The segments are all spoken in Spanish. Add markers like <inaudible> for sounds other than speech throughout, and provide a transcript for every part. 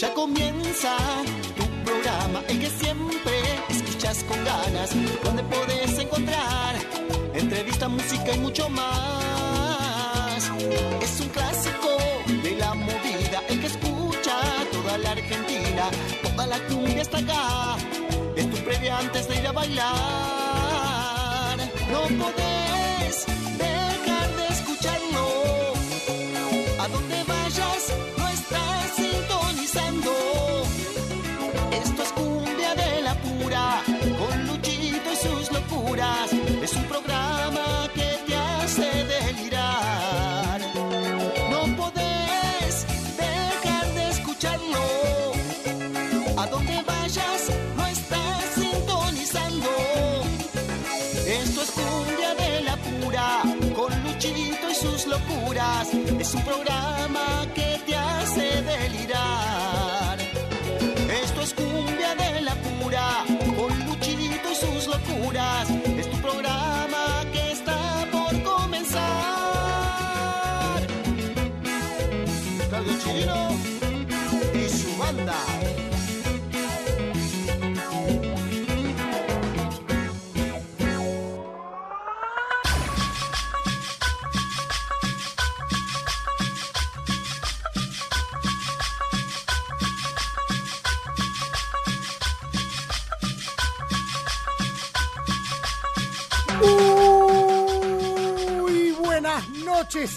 Ya comienza tu programa, el que siempre escuchas con ganas, donde podés encontrar entrevista, música y mucho más. Es un clásico de la movida, el que escucha toda la Argentina, toda la cumbia está acá. Es tu previa antes de ir a bailar. No podés Es un programa que te hace delirar.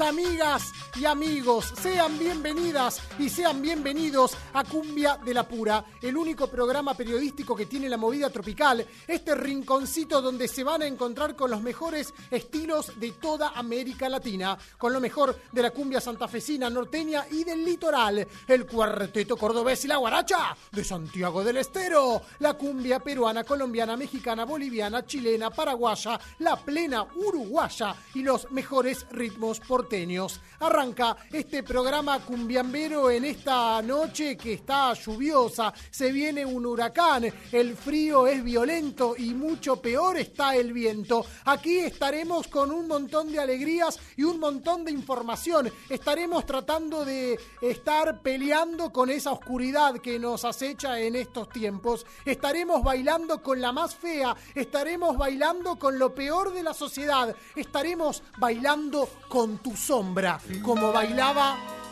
Amigas y amigos. Sean bienvenidas y sean bienvenidos a Cumbia de la Pura, el único programa periodístico que tiene la movida tropical, este rinconcito donde se van a encontrar con los mejores estilos de toda América Latina, con lo mejor de la cumbia santafesina, norteña y del litoral, el cuarteto cordobés y la guaracha de Santiago del Estero, la cumbia peruana, colombiana, mexicana, boliviana, chilena, paraguaya, la plena uruguaya y los mejores ritmos porteños. Arranca este programa cumbiambero en esta noche que está lluviosa, se viene un huracán, el frío es violento y mucho peor está el viento. Aquí estaremos con un montón de alegrías y un montón de información. Estaremos tratando de estar peleando con esa oscuridad que nos acecha en estos tiempos. Estaremos bailando con la más fea, estaremos bailando con lo peor de la sociedad, estaremos bailando con tu sombra, como bailaba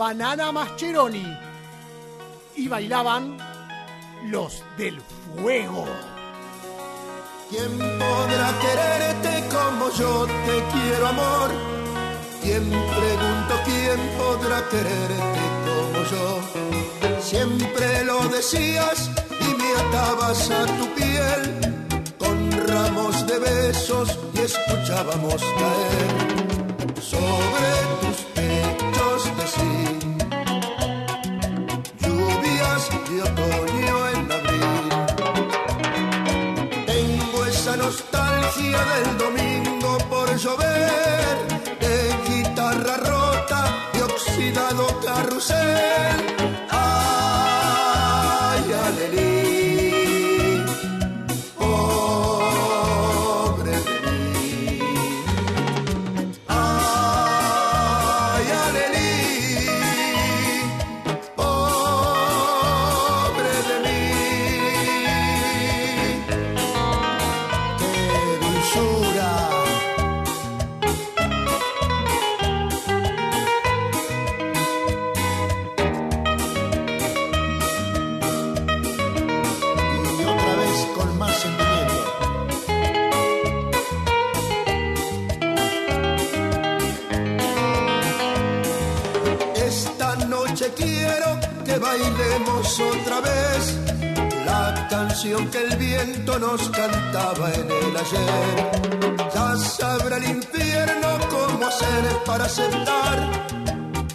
Banana Mascheroni y bailaban los del fuego. ¿Quién podrá quererte como yo te quiero, amor? ¿Quién pregunto quién podrá quererte como yo? Siempre lo decías y me atabas a tu piel con ramos de besos y escuchábamos caer sobre tus nostalgia del domingo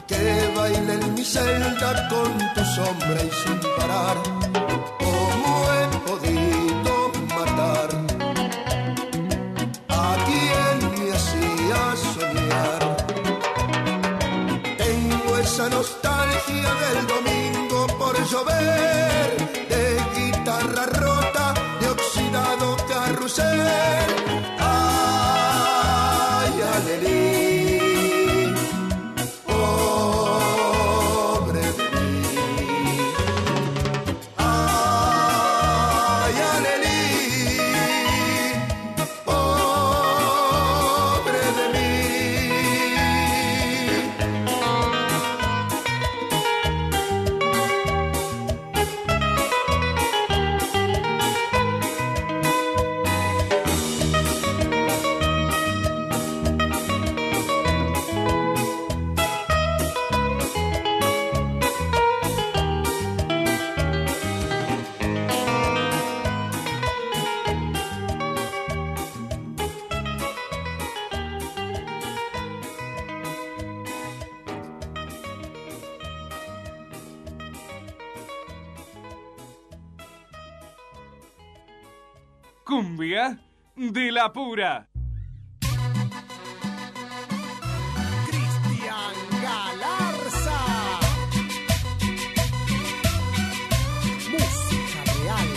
que baile en mi celda con tu sombra y Cristian Galarza. Música real.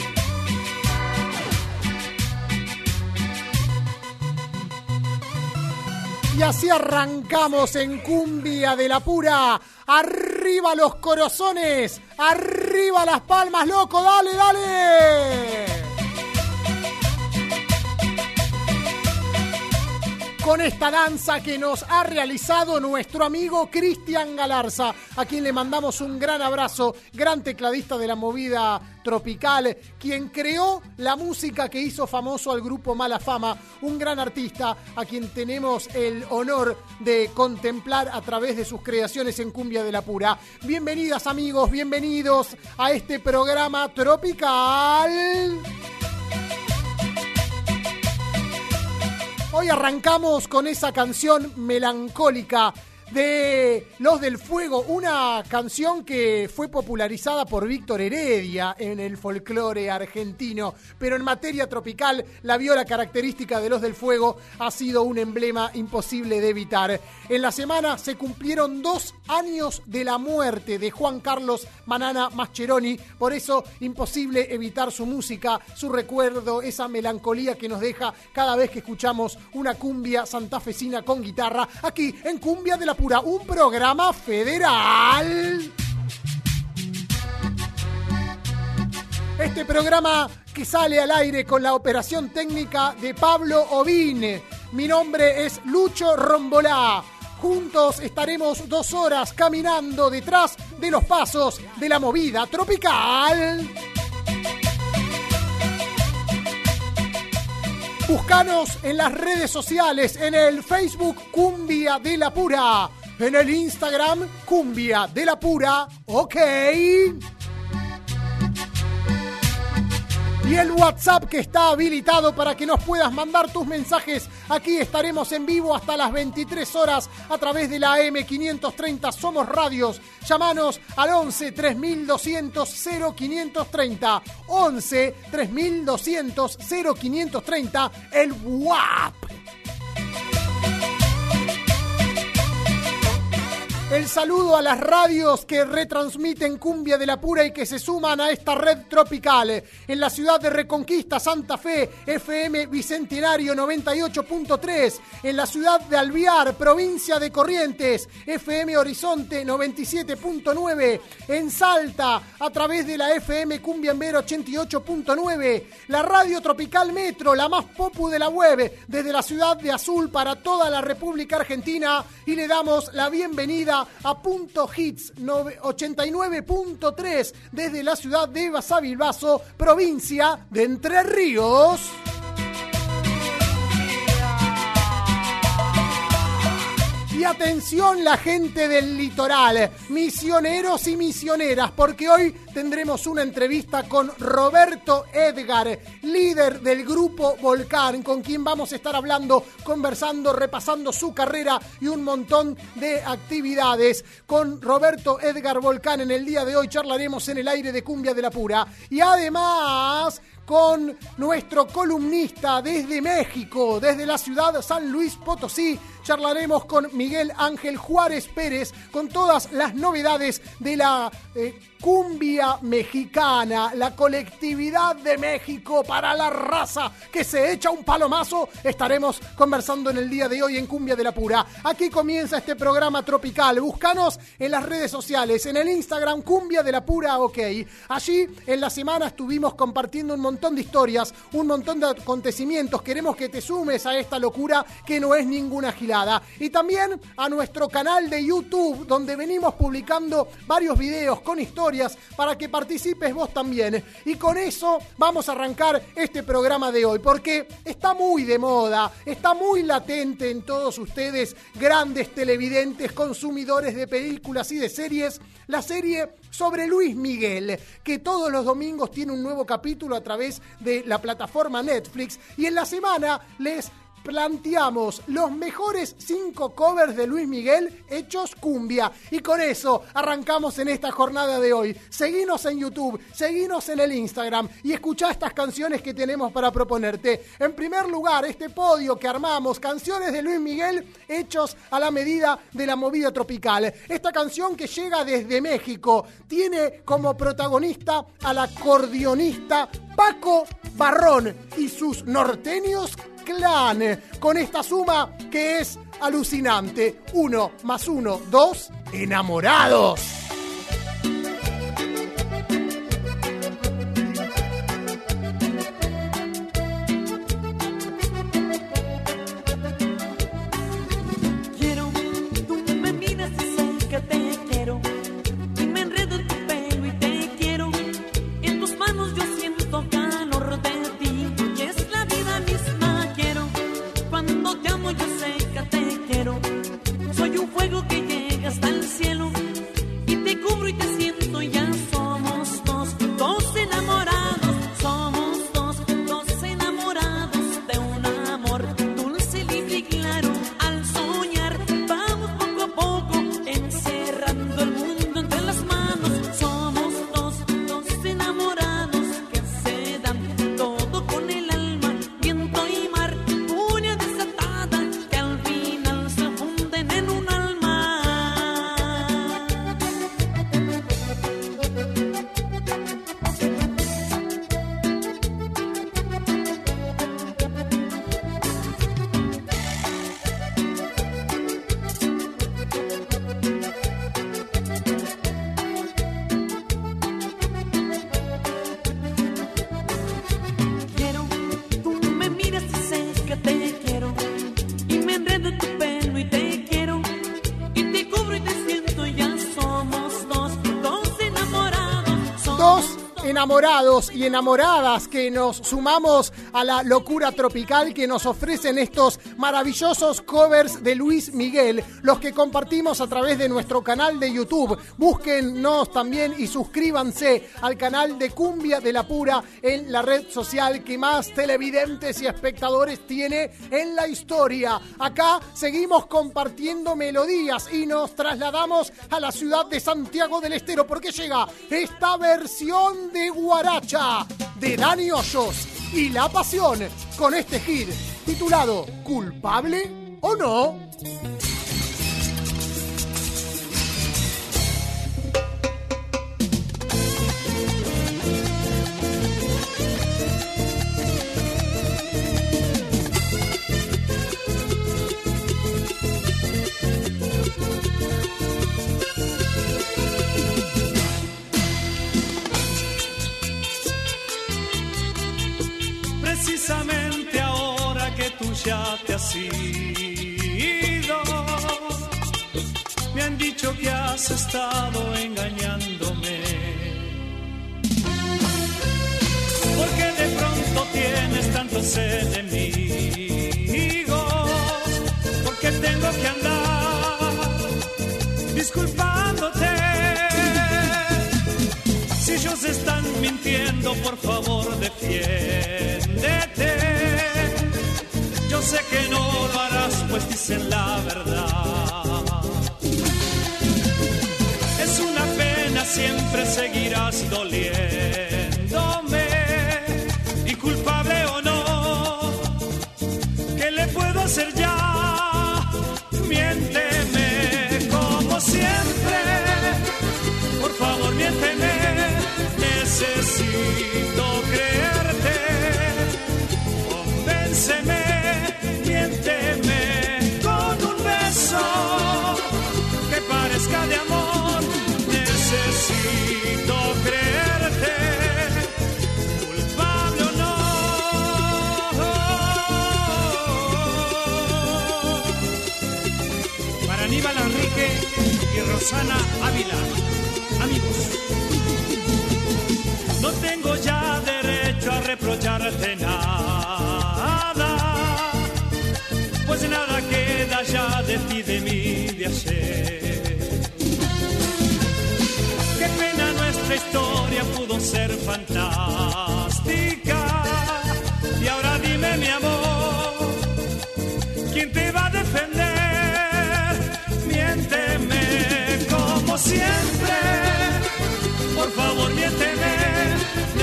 Y así arrancamos en Cumbia de la Pura. Arriba los corazones, arriba las palmas, loco, dale, dale. Con esta danza que nos ha realizado nuestro amigo Cristian Galarza, a quien le mandamos un gran abrazo, gran tecladista de la movida tropical, quien creó la música que hizo famoso al grupo Mala Fama, un gran artista a quien tenemos el honor de contemplar a través de sus creaciones en Cumbia de la Pura. Bienvenidas amigos, bienvenidos a este programa tropical. Hoy arrancamos con esa canción melancólica de Los del Fuego, una canción que fue popularizada por Víctor Heredia en el folclore argentino, pero en materia tropical la viola característica de Los del Fuego ha sido un emblema imposible de evitar. En la semana se cumplieron dos años de la muerte de Juan Carlos Manana Mascheroni, por eso imposible evitar su música, su recuerdo, esa melancolía que nos deja cada vez que escuchamos una cumbia santafesina con guitarra, aquí en Cumbia de la Pura, un programa federal. Este programa que sale al aire con la operación técnica de Pablo Ovine. Mi nombre es Lucho Rombolá. Juntos estaremos dos horas caminando detrás de los pasos de la movida tropical. Búscanos en las redes sociales, en el Facebook Cumbia de la Pura, en el Instagram Cumbia de la Pura, ok. Y el WhatsApp que está habilitado para que nos puedas mandar tus mensajes. Aquí estaremos en vivo hasta las 23 horas a través de la M530 Somos Radios. Llámanos al 11 3200 0530. 11 3200 0530. El WAP. El saludo a las radios que retransmiten Cumbia de la Pura y que se suman a esta red tropical. En la ciudad de Reconquista, Santa Fe, FM Bicentenario 98.3. En la ciudad de Alviar, provincia de Corrientes, FM Horizonte 97.9. En Salta, a través de la FM Cumbiambero 88.9. La radio Tropical Metro, la más popu de la web, desde la ciudad de Azul para toda la República Argentina. Y le damos la bienvenida a Punto Hits 89.3 desde la ciudad de Basavilbaso, provincia de Entre Ríos. Y atención la gente del litoral, misioneros y misioneras, porque hoy tendremos una entrevista con Roberto Edgar, líder del grupo Volcán, con quien vamos a estar hablando, conversando, repasando su carrera y un montón de actividades. Con Roberto Edgar Volcán en el día de hoy charlaremos en el aire de Cumbia de la Pura. Y además con nuestro columnista desde México, desde la ciudad San Luis Potosí. Charlaremos con Miguel Ángel Juárez Pérez con todas las novedades de la eh, cumbia mexicana, la colectividad de México para la raza que se echa un palomazo. Estaremos conversando en el día de hoy en Cumbia de la Pura. Aquí comienza este programa tropical. Búscanos en las redes sociales, en el Instagram Cumbia de la Pura OK. Allí en la semana estuvimos compartiendo un montón de historias, un montón de acontecimientos. Queremos que te sumes a esta locura que no es ninguna gilada. Y también a nuestro canal de YouTube, donde venimos publicando varios videos con historias para que participes vos también. Y con eso vamos a arrancar este programa de hoy, porque está muy de moda, está muy latente en todos ustedes, grandes televidentes, consumidores de películas y de series, la serie sobre Luis Miguel, que todos los domingos tiene un nuevo capítulo a través de la plataforma Netflix y en la semana les planteamos los mejores cinco covers de Luis Miguel hechos cumbia. Y con eso arrancamos en esta jornada de hoy. Seguinos en YouTube, seguinos en el Instagram y escuchá estas canciones que tenemos para proponerte. En primer lugar, este podio que armamos, canciones de Luis Miguel hechos a la medida de la movida tropical. Esta canción que llega desde México tiene como protagonista al acordeonista Paco Barrón y sus norteños clan con esta suma que es alucinante. Uno más uno, dos, enamorados. Enamorados y enamoradas que nos sumamos a la locura tropical que nos ofrecen estos maravillosos covers de Luis Miguel, los que compartimos a través de nuestro canal de YouTube. Búsquennos también y suscríbanse al canal de Cumbia de la Pura en la red social que más televidentes y espectadores tiene en la historia. Acá seguimos compartiendo melodías y nos trasladamos a la ciudad de Santiago del Estero porque llega esta versión de Guaracha de Dani Hoyos y La Pasión con este hit titulado ¿Culpable o no? Has estado engañándome. Porque de pronto tienes tantos enemigos. Porque tengo que andar disculpándote. Si ellos están mintiendo, por favor, defiéndete sé que no lo harás, pues dicen la verdad. Siempre seguirás doliéndome. Rosana Ávila, amigos. No tengo ya derecho a reprocharte nada, pues nada queda ya de ti, de mí, de ayer. historia pudo ser fantástica. Y ahora dime, mi amor, ¿quién te va a defender? Siempre. Por favor, miénteme.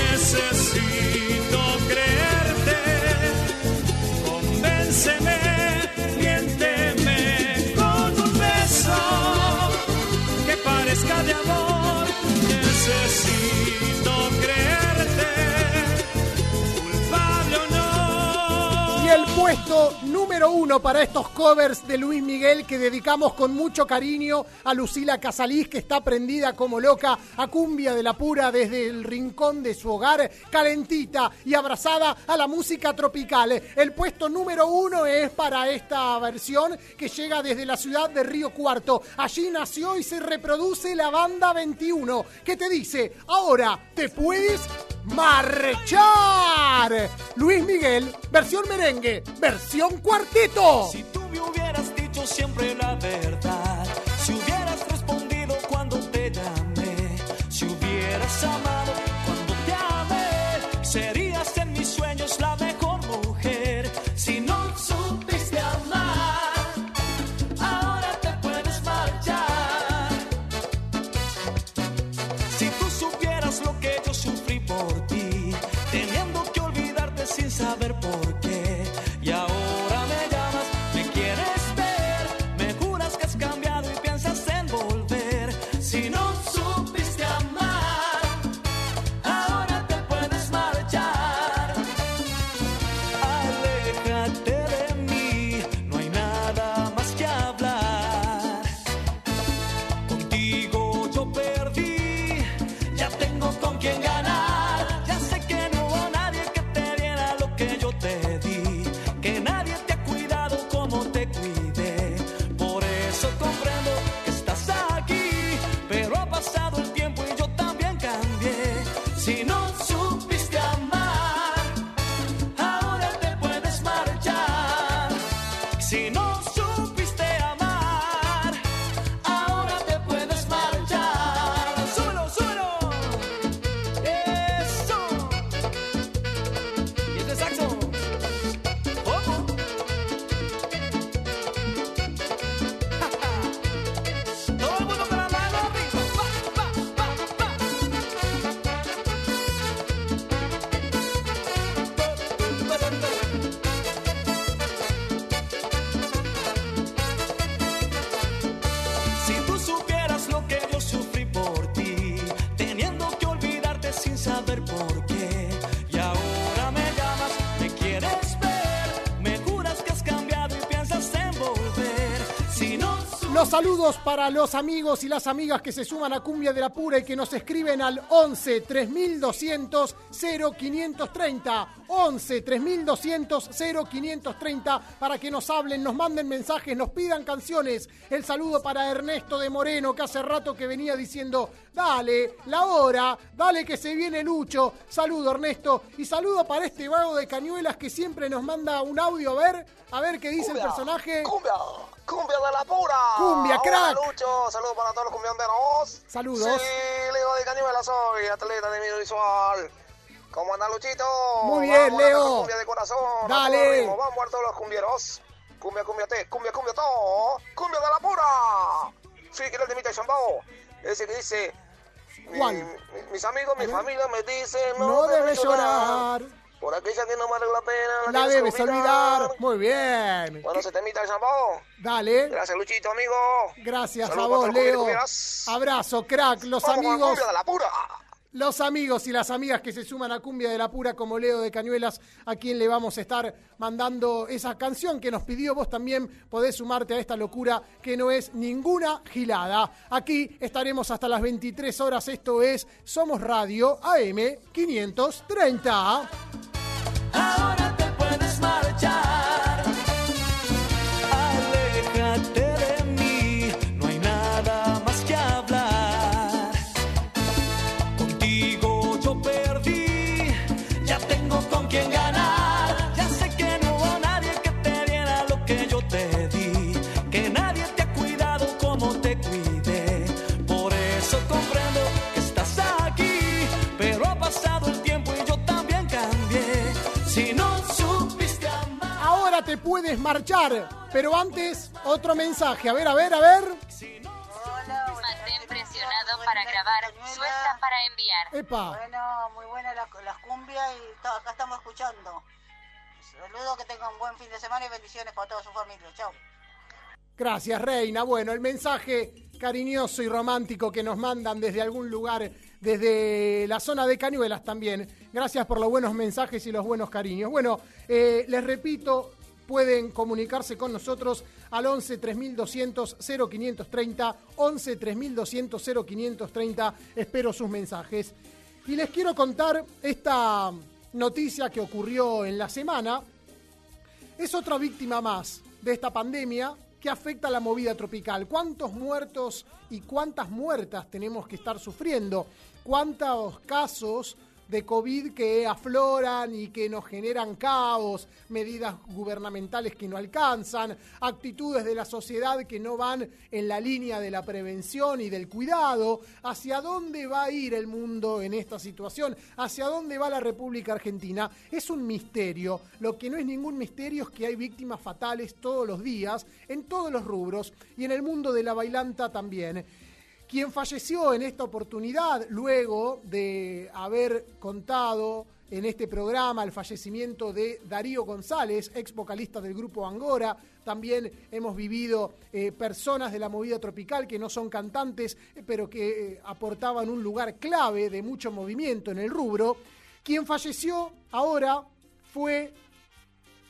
Necesito creerte. Convénceme, miénteme con un beso que parezca de amor. Necesito creerte. Culpable o no. Y el puesto número uno para estos covers de Luis Miguel que dedicamos con mucho cariño a Lucila Casalís, que está prendida como loca a cumbia de la pura desde el rincón de su hogar, calentita y abrazada a la música tropical. El puesto número uno es para esta versión que llega desde la ciudad de Río Cuarto. Allí nació y se reproduce la banda 21, que te dice, ahora te puedes marchar. Luis Miguel, versión merengue, versión Si tú me hubieras dicho siempre la verdad, si hubieras respondido cuando te llamé, si hubieras amado saludos para los amigos y las amigas que se suman a Cumbia de la Pura y que nos escriben al 11 3200 0530. 11 3200 0530 para que nos hablen, nos manden mensajes, nos pidan canciones. El saludo para Ernesto de Moreno que hace rato que venía diciendo, dale, la hora, dale que se viene Lucho. Saludo Ernesto y saludo para este vago de cañuelas que siempre nos manda un audio a ver, a ver qué dice el personaje. Cumbia, cumbia de la pura. Cumbia, Hola, crack. Lucho, saludos para todos los cumbianderos. Saludos. Sí, Leo de Cañuela soy, atleta de video visual. ¿Cómo anda Luchito? Muy bien, Vamos a Leo. Cumbia de corazón. a Dale. ritmo. Vamos a todos los cumbieros. Cumbia, cumbia, te, cumbia, cumbia, todo. Cumbia de la pura. Sí, que el de mi. Ese que dice... mi- mi- mis amigos, mi familia me dicen... No, No debes llorar, Por aquella que no vale la pena. la tienes debes olvidar. Muy bien. Bueno, se te invita el Chambao. Dale. Gracias, Luchito, amigo. Gracias a Saludos para vos, Leo. Abrazo, crack. Los Vamos la amigos, la pura. Los amigos y las amigas que se suman a Cumbia de la Pura como Leo de Cañuelas, a quien le vamos a estar mandando esa canción que nos pidió. Vos también podés sumarte a esta locura que no es ninguna gilada. Aquí estaremos hasta las 23 horas. Esto es Somos Radio AM 530. Ahora te puedes marchar. Puedes marchar, Pero antes, otro mensaje. A ver, a ver, a ver. Mantén presionado para grabar, suelta para enviar. Epa. Bueno, muy buena la- las cumbias y to- acá estamos escuchando. Saludos, que tengan un buen fin de semana y bendiciones para toda su familia. Chao. Gracias, Reina. Bueno, el mensaje cariñoso y romántico que nos mandan desde algún lugar, desde la zona de Cañuelas también. Gracias por los buenos mensajes y los buenos cariños. Bueno, eh, les repito, pueden comunicarse con nosotros al 11 3200 0530, 11 3200 0530. Espero sus mensajes. Y les quiero contar esta noticia que ocurrió en la semana es otra víctima más de esta pandemia que afecta a la movida tropical. ¿Cuántos muertos y cuántas muertas tenemos que estar sufriendo? ¿Cuántos casos de COVID que afloran y que nos generan caos, medidas gubernamentales que no alcanzan, actitudes de la sociedad que no van en la línea de la prevención y del cuidado? ¿Hacia dónde va a ir el mundo en esta situación? ¿Hacia dónde va la República Argentina? Es un misterio. Lo que no es ningún misterio es que hay víctimas fatales todos los días, en todos los rubros, y en el mundo de la bailanta también. Quien falleció en esta oportunidad, luego de haber contado en este programa el fallecimiento de Darío González, ex vocalista del grupo Angora. También hemos vivido eh, personas de la movida tropical que no son cantantes, eh, pero que eh, aportaban un lugar clave de mucho movimiento en el rubro. Quien falleció ahora fue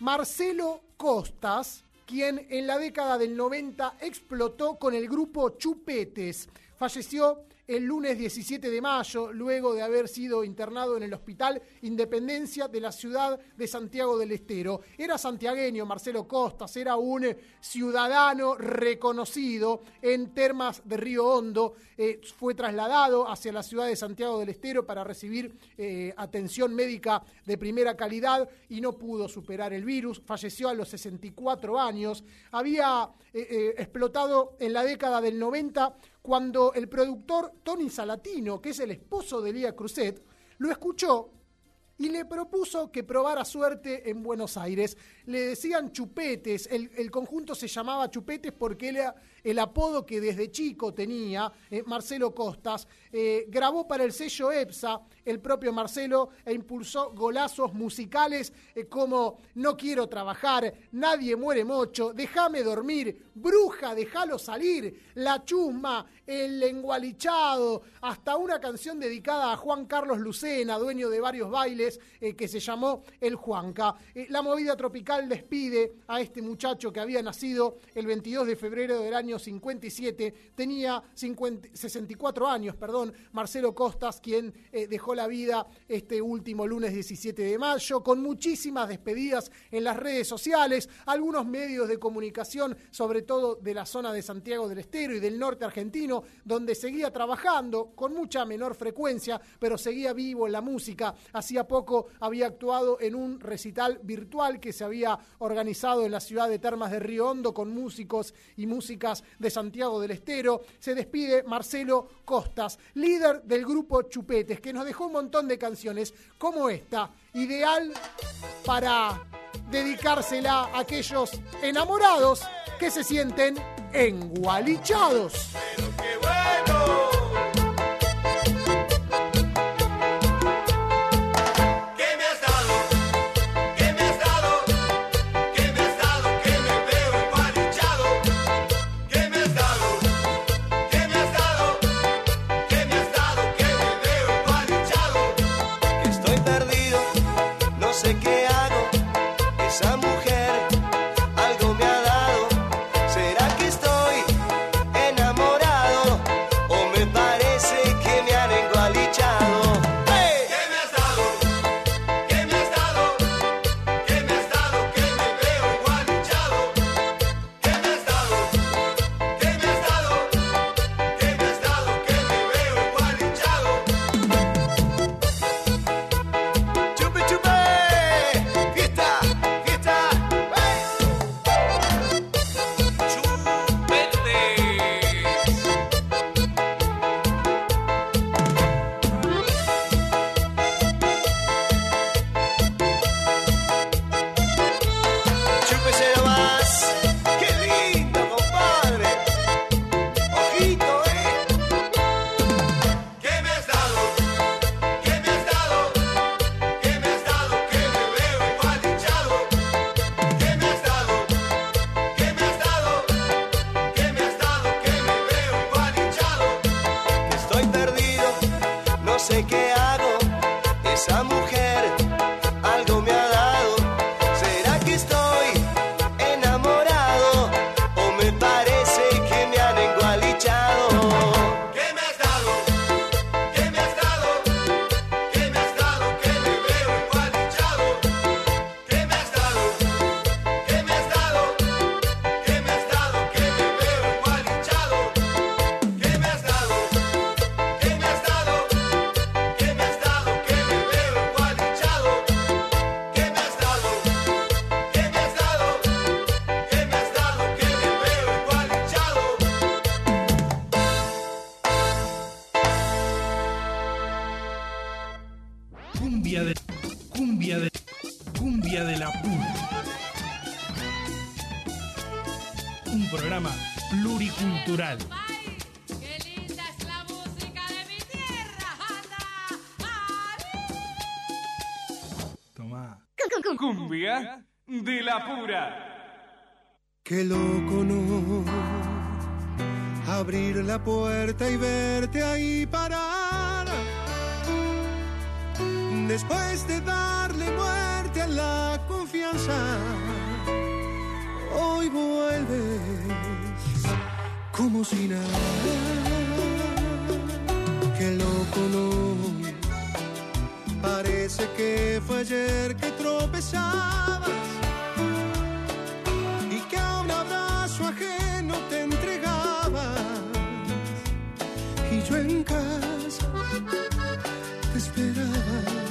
Marcelo Costas, quien en la década del 90 explotó con el grupo Chupetes. Falleció el lunes 17 de mayo, luego de haber sido internado en el Hospital Independencia de la ciudad de Santiago del Estero. Era santiagueño Marcelo Costas, era un eh, ciudadano reconocido en Termas de Río Hondo. Eh, fue trasladado hacia la ciudad de Santiago del Estero para recibir eh, atención médica de primera calidad y no pudo superar el virus. Falleció a los 64 años. Había explotado en la década del 90 cuando el productor Tony Salatino, que es el esposo de Lía Cruzet, lo escuchó y le propuso que probara suerte en Buenos Aires. Le decían chupetes, el, el conjunto se llamaba chupetes porque era el apodo que desde chico tenía eh, Marcelo Costas. Eh, grabó para el sello EPSA el propio Marcelo e impulsó golazos musicales eh, como No quiero trabajar, Nadie muere mocho, Déjame dormir, Bruja, déjalo salir, La chusma, El lengualichado, hasta una canción dedicada a Juan Carlos Lucena, dueño de varios bailes, eh, que se llamó El Juanca. Eh, la movida tropical despide a este muchacho que había nacido el 22 de febrero del año 57, tenía 50 64 años, perdón, Marcelo Costas, quien dejó la vida este último lunes 17 de mayo, con muchísimas despedidas en las redes sociales, algunos medios de comunicación, sobre todo de la zona de Santiago del Estero y del norte argentino, donde seguía trabajando con mucha menor frecuencia, pero seguía vivo en la música. Hacía poco había actuado en un recital virtual que se había organizado en la ciudad de Termas de Río Hondo con músicos y músicas de Santiago del Estero. Se despide Marcelo Costas, líder del grupo Chupetes, que nos dejó un montón de canciones como esta, ideal para dedicársela a aquellos enamorados que se sienten engualichados. Como si nada. Qué loco no parece que fue ayer que tropezabas y que a un abrazo ajeno te entregabas. Y yo en casa te esperaba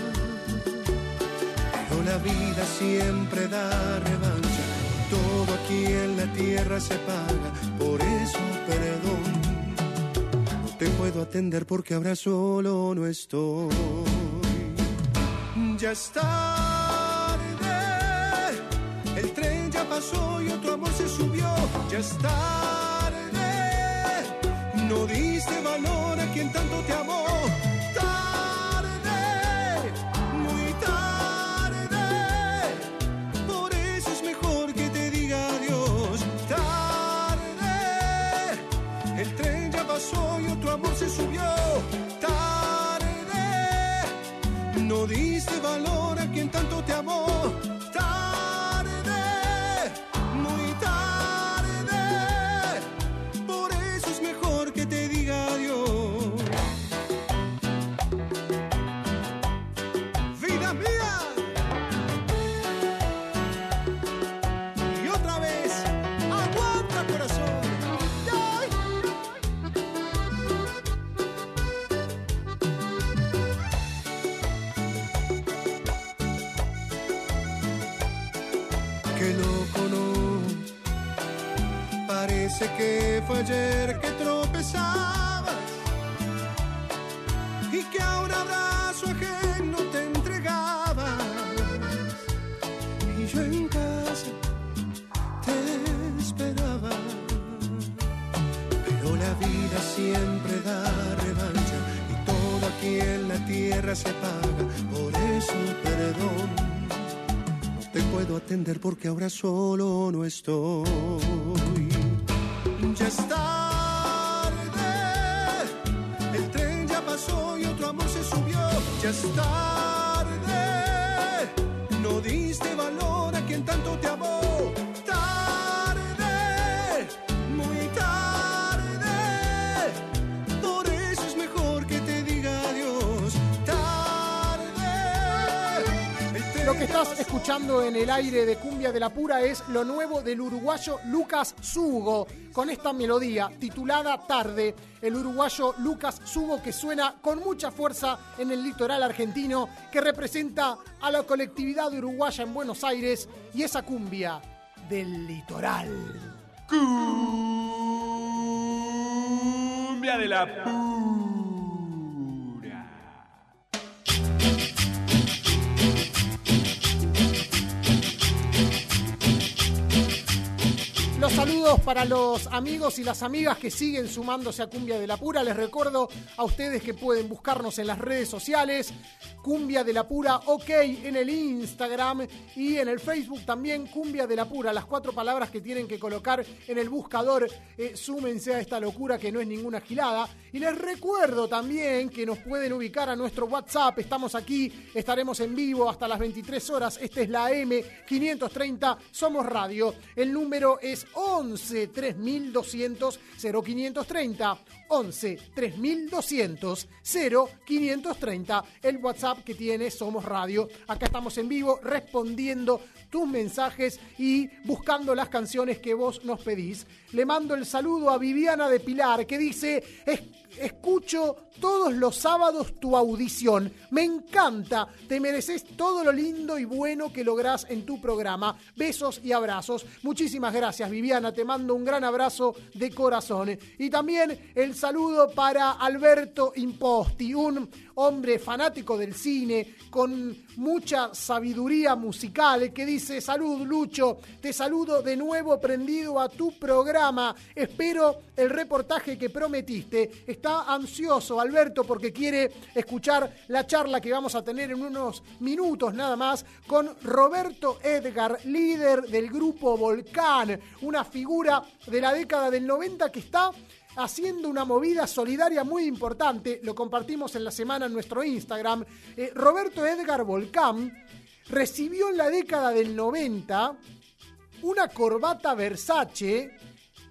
pero la vida siempre da revancha aquí en la tierra se paga por eso perdón no te puedo atender porque ahora solo no estoy ya es tarde el tren ya pasó y otro amor se subió. Ya es tarde. No diste valor a quien tanto te amó. Subió. Tarde. No diste valor a quien tanto te amó. Que fue ayer que tropezabas y que a un abrazo ajeno te entregabas. Y yo en casa te esperaba. Pero la vida siempre da revancha y todo aquí en la tierra se paga. Por eso perdón no te puedo atender porque ahora solo no estoy. Ya es tarde, el tren ya pasó y otro amor se subió. Ya es tarde, estás escuchando en el aire de Cumbia de la Pura es lo nuevo del uruguayo Lucas Sugo, con esta melodía titulada Tarde. El uruguayo Lucas Sugo que suena con mucha fuerza en el litoral argentino, que representa a la colectividad uruguaya en Buenos Aires y esa cumbia del litoral. Cumbia de la pura. Los saludos para los amigos y las amigas que siguen sumándose a Cumbia de la Pura. Les recuerdo a ustedes que pueden buscarnos en las redes sociales, Cumbia de la Pura OK en el Instagram y en el Facebook también Cumbia de la Pura. Las cuatro palabras que tienen que colocar en el buscador, eh, súmense a esta locura que no es ninguna gilada. Y les recuerdo también que nos pueden ubicar a nuestro WhatsApp. Estamos aquí, estaremos en vivo hasta las 23 horas. Este es la M530, somos radio. El número es 11 3200 0530. 11 3200 0530. El WhatsApp que tiene Somos Radio. Acá estamos en vivo respondiendo tus mensajes y buscando las canciones que vos nos pedís. Le mando el saludo a Viviana de Pilar que dice, "Es- escucho todos los sábados tu audición. Me encanta, te mereces todo lo lindo y bueno que lográs en tu programa. Besos y abrazos. Muchísimas gracias Viviana, te mando un gran abrazo de corazón. Y también el saludo para Alberto Imposti, un hombre fanático del cine, con mucha sabiduría musical, que dice, salud Lucho, te saludo de nuevo prendido a tu programa, espero el reportaje que prometiste, ansioso Alberto porque quiere escuchar la charla que vamos a tener en unos minutos nada más con Roberto Edgar, líder del grupo Volcán, una figura de la década del 90 que está haciendo una movida solidaria muy importante. Lo compartimos en la semana en nuestro Instagram. Eh, Roberto Edgar Volcán recibió en la década del 90 una corbata Versace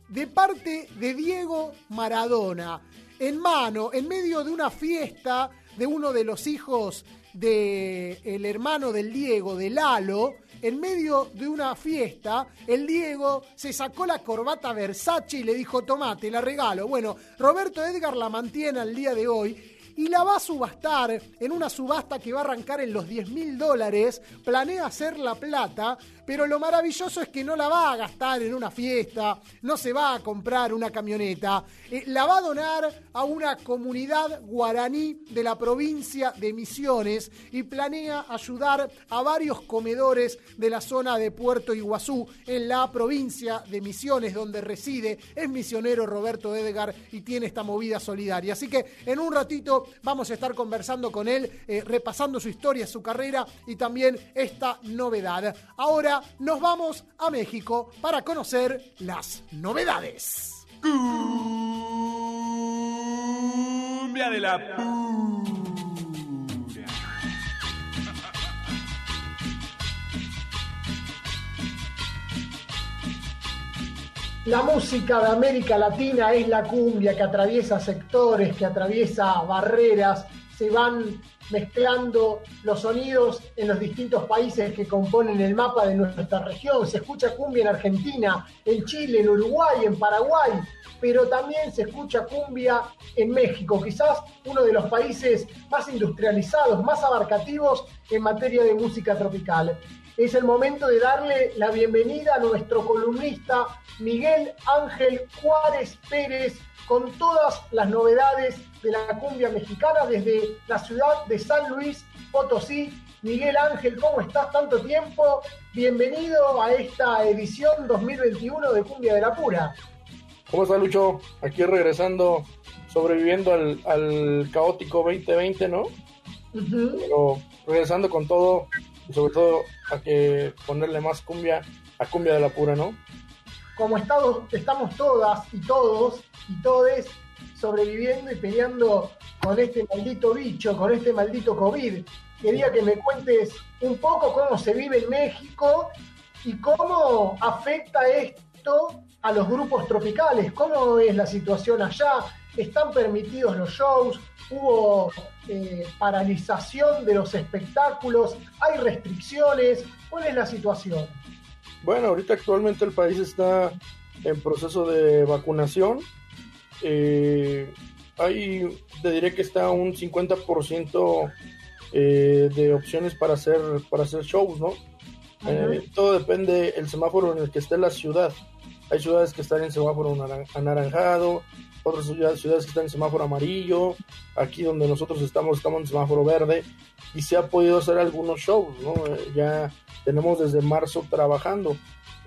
de parte de Diego Maradona. En mano, en medio de una fiesta de uno de los hijos del el hermano del Diego, de Lalo, en medio de una fiesta, el Diego se sacó la corbata Versace y le dijo, tomate, la regalo. Bueno, Roberto Edgar la mantiene al día de hoy y la va a subastar en una subasta que va a arrancar en los 10 mil dólares. Planea hacer la plata, pero lo maravilloso es que no la va a gastar en una fiesta, no se va a comprar una camioneta, eh, la va a donar a una comunidad guaraní de la provincia de Misiones y planea ayudar a varios comedores de la zona de Puerto Iguazú, en la provincia de Misiones, donde reside, es misionero Roberto Edgar y tiene esta movida solidaria. Así que en un ratito vamos a estar conversando con él, eh, repasando su historia, su carrera y también esta novedad. Ahora nos vamos a México para conocer las novedades. Cumbia de la pura. La música de América Latina es la cumbia que atraviesa sectores, que atraviesa barreras, se van mezclando los sonidos en los distintos países que componen el mapa de nuestra región. Se escucha cumbia en Argentina, en Chile, en Uruguay, en Paraguay, pero también se escucha cumbia en México, quizás uno de los países más industrializados, más abarcativos en materia de música tropical. Es el momento de darle la bienvenida a nuestro columnista Miguel Ángel Juárez Pérez con todas las novedades de la cumbia mexicana desde la ciudad de San Luis Potosí. Miguel Ángel, ¿cómo estás tanto tiempo? Bienvenido a esta edición 2021 de Cumbia de la Pura. ¿Cómo está Lucho? Aquí regresando, sobreviviendo al, al caótico 2020, ¿no? Pero regresando con todo, y sobre todo a que ponerle más cumbia a cumbia de la pura, ¿no? Como estamos, estamos todas y todos y todes sobreviviendo y peleando con este maldito bicho, con este maldito COVID. Quería que me cuentes un poco cómo se vive en México y cómo afecta esto a los grupos tropicales. ¿Cómo es la situación allá? ¿Están permitidos los shows? ¿Hubo eh, paralización de los espectáculos? ¿Hay restricciones? ¿Cuál es la situación? Bueno, ahorita actualmente el país está en proceso de vacunación. Eh, hay, te diré que está un 50% eh, de opciones para hacer, para hacer shows, ¿no? Eh, todo depende el semáforo en el que esté la ciudad. Hay ciudades que están en semáforo naran- anaranjado, otras ciudades, ciudades que están en semáforo amarillo. Aquí donde nosotros estamos, estamos en semáforo verde y se ha podido hacer algunos shows, ¿no? Eh, ya tenemos desde marzo trabajando.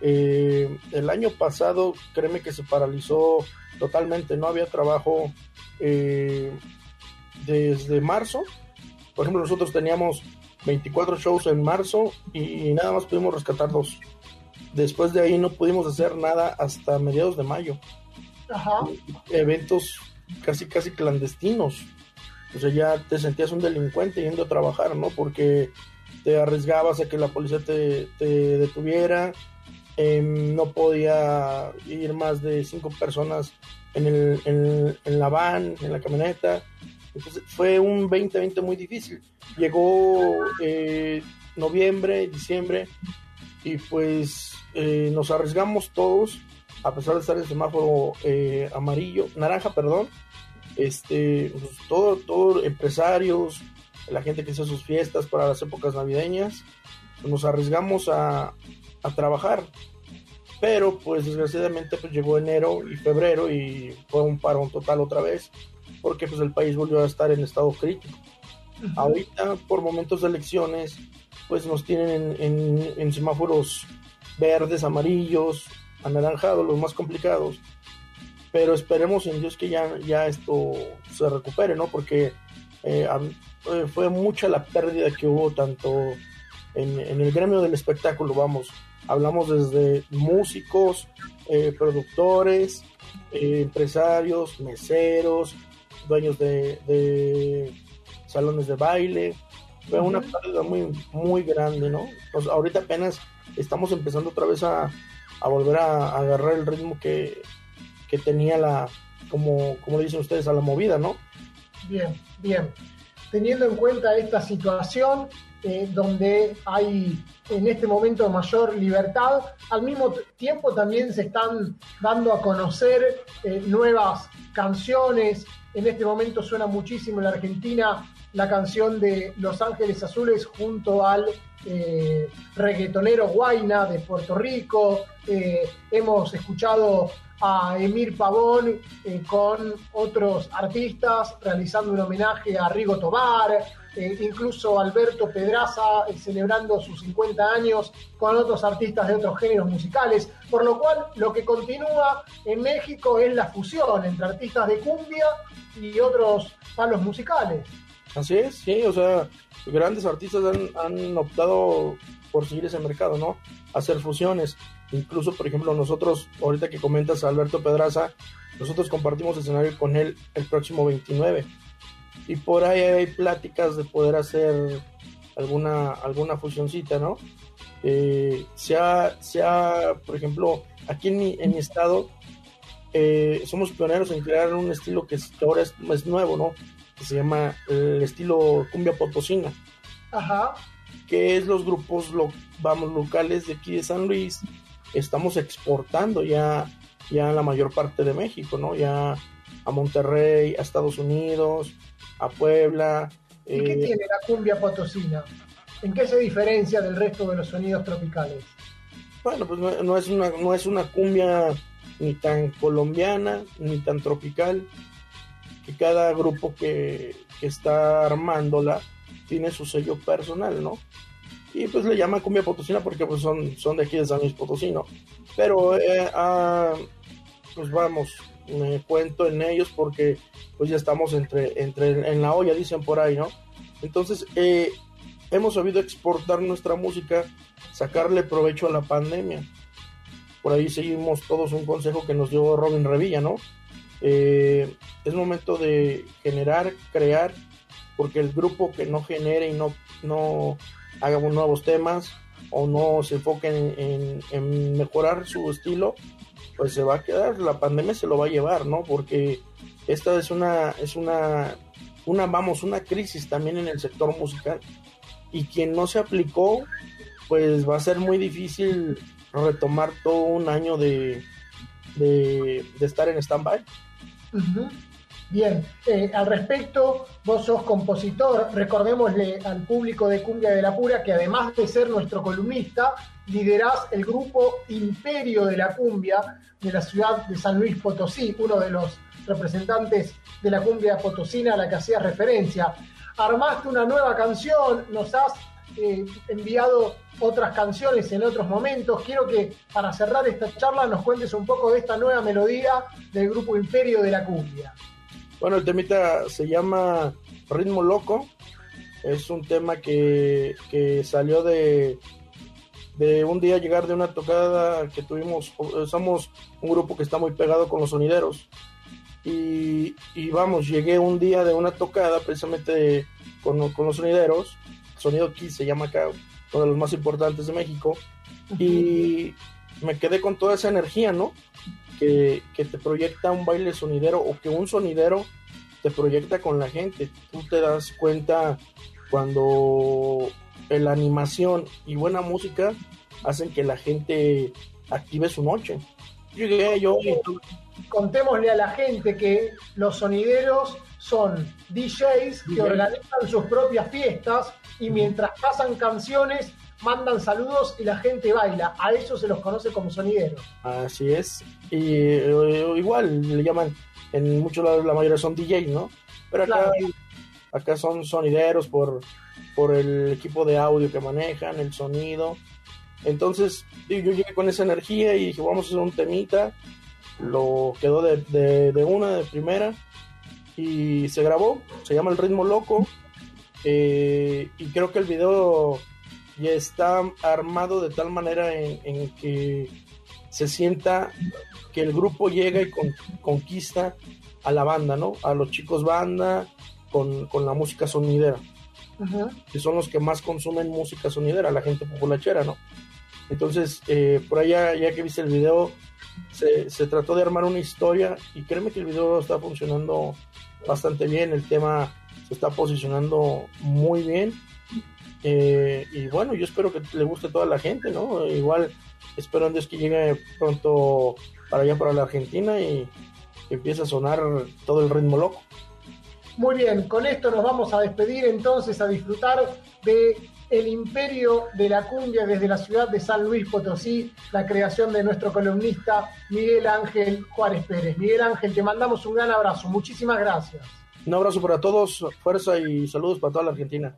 Eh, el año pasado, créeme que se paralizó totalmente, no había trabajo eh, desde marzo. Por ejemplo, nosotros teníamos 24 shows en marzo y nada más pudimos rescatar dos. Después de ahí no pudimos hacer nada hasta mediados de mayo. Ajá. Eventos casi, casi clandestinos. O sea, ya te sentías un delincuente yendo a trabajar, ¿no? Porque te arriesgabas a que la policía te, detuviera. Em, no podía ir más de cinco personas en, el, en, la van, en la camioneta. Fue un 2020 muy difícil. Llegó eh, noviembre, diciembre, y pues eh, nos arriesgamos todos, a pesar de estar en semáforo eh, amarillo, naranja, perdón. Este, pues, todo, todo, empresarios, la gente que hace sus fiestas para las épocas navideñas, nos arriesgamos a, a trabajar. Pero pues desgraciadamente pues llegó enero y febrero y fue un parón total otra vez, porque pues el país volvió a estar en estado crítico. Ahorita, por momentos de elecciones, pues nos tienen en, en, semáforos verdes, amarillos, anaranjados, los más complicados. Pero esperemos en Dios que ya, ya esto se recupere, ¿no? Porque eh, eh, fue mucha la pérdida que hubo tanto en, en, el gremio del espectáculo, vamos. Hablamos desde músicos, eh, productores, empresarios, meseros, dueños de salones de baile. Fue una pérdida muy, muy grande, ¿no? Pues ahorita apenas estamos empezando otra vez a, volver a, agarrar el ritmo que, tenía la, como, como dicen ustedes, a la movida, ¿no? Bien, bien. Teniendo en cuenta esta situación, eh, donde hay en este momento mayor libertad. Al mismo tiempo también se están dando a conocer eh, nuevas canciones. En este momento suena muchísimo en la Argentina la canción de Los Ángeles Azules junto al eh, reggaetonero Guaina de Puerto Rico. Eh, hemos escuchado a Emir Pavón eh, con otros artistas realizando un homenaje a Rigo Tobar, incluso Alberto Pedraza celebrando sus 50 años con otros artistas de otros géneros musicales, por lo cual lo que continúa en México es la fusión entre artistas de cumbia y otros palos musicales. Así es, sí, o sea, grandes artistas han, optado por seguir ese mercado, ¿no? Hacer fusiones. Incluso, por ejemplo, nosotros, ahorita que comentas a Alberto Pedraza, nosotros compartimos escenario con él el próximo 29. Y por ahí hay pláticas de poder hacer alguna, alguna fusioncita, ¿no? Eh, se, ha, por ejemplo, aquí en mi, en mi estado, eh, somos pioneros en crear un estilo que, ahora es, es nuevo, ¿no? que se llama el estilo cumbia potosina. Ajá. Que es los grupos, lo, vamos, locales de aquí de San Luis. Estamos exportando ya, ya la mayor parte de México, ¿no? Ya a Monterrey, a Estados Unidos, a Puebla. ¿Y qué eh, tiene la cumbia potosina? ¿En qué se diferencia del resto de los sonidos tropicales? Bueno, pues no, es, una, no es una cumbia ni tan colombiana, ni tan tropical, que cada grupo que, está armándola tiene su sello personal, ¿no? Y pues le llaman cumbia potosina porque pues son, son de aquí de San Luis Potosí, Pero eh, ah, pues vamos, me cuento en ellos porque pues ya estamos entre, entre en la olla, dicen por ahí, ¿no? Entonces, eh, hemos sabido exportar nuestra música, sacarle provecho a la pandemia. Por ahí seguimos todos un consejo que nos dio Robin Revilla, ¿no? Eh, es momento de generar, crear, porque el grupo que no genere y no, no haga nuevos temas o no se enfoque en, mejorar su estilo, pues se va a quedar, la pandemia se lo va a llevar, ¿no? Porque esta es una, es una, una, vamos, una crisis también en el sector musical y quien no se aplicó, pues va a ser muy difícil retomar todo un año de, de, de estar en stand-by. Bien, eh, al respecto, vos sos compositor, recordémosle al público de Cumbia de la Pura que además de ser nuestro columnista, liderás el grupo Imperio de la Cumbia de la ciudad de San Luis Potosí, uno de los representantes de la cumbia potosina a la que hacías referencia. Armaste una nueva canción, nos has eh, enviado otras canciones en otros momentos. Quiero que para cerrar esta charla nos cuentes un poco de esta nueva melodía del grupo Imperio de la Cumbia. Bueno, el temita se llama Ritmo Loco. Es un tema que, salió de, de un día llegar de una tocada que tuvimos. Somos un grupo que está muy pegado con los sonideros. Y, vamos, llegué un día de una tocada precisamente con, con los sonideros Sonido Kiss se llama acá, uno de los más importantes de México. Y me quedé con toda esa energía, ¿no? Que, te proyecta un baile sonidero o que un sonidero te proyecta con la gente. Tú te das cuenta cuando la animación y buena música hacen que la gente active su noche. Yo Contémosle a la gente que los sonideros son DJs que organizan sus propias fiestas y mientras pasan canciones mandan saludos y la gente baila. A eso se los conoce como sonideros. Así es. Y eh, igual le llaman, en muchos lados la mayoría son DJs, ¿no? Pero acá acá son sonideros por, por el equipo de audio que manejan, el sonido. Entonces yo llegué con esa energía y dije, vamos a hacer un temita. Lo quedó de, de, una, de primera. Y se grabó, se llama El Ritmo Loco. Eh, y creo que el video ya está armado de tal manera en, que se sienta que el grupo llega y conquista a la banda, ¿no? A los chicos banda con, la música sonidera. Que son los que más consumen música sonidera, la gente populachera, ¿no? Entonces, eh, por allá, ya que viste el video, se, se, trató de armar una historia y créeme que el video está funcionando bastante bien, el tema se está posicionando muy bien eh, y bueno, yo espero que le guste a toda la gente, ¿no? Igual espero Dios que llegue pronto para allá, para la Argentina y que empiece a sonar todo el ritmo loco. Muy bien, con esto nos vamos a despedir entonces a disfrutar de el imperio de la cumbia desde la ciudad de San Luis Potosí, la creación de nuestro columnista Miguel Ángel Juárez Pérez. Miguel Ángel, te mandamos un gran abrazo, muchísimas gracias. Un abrazo para todos, fuerza y saludos para toda la Argentina.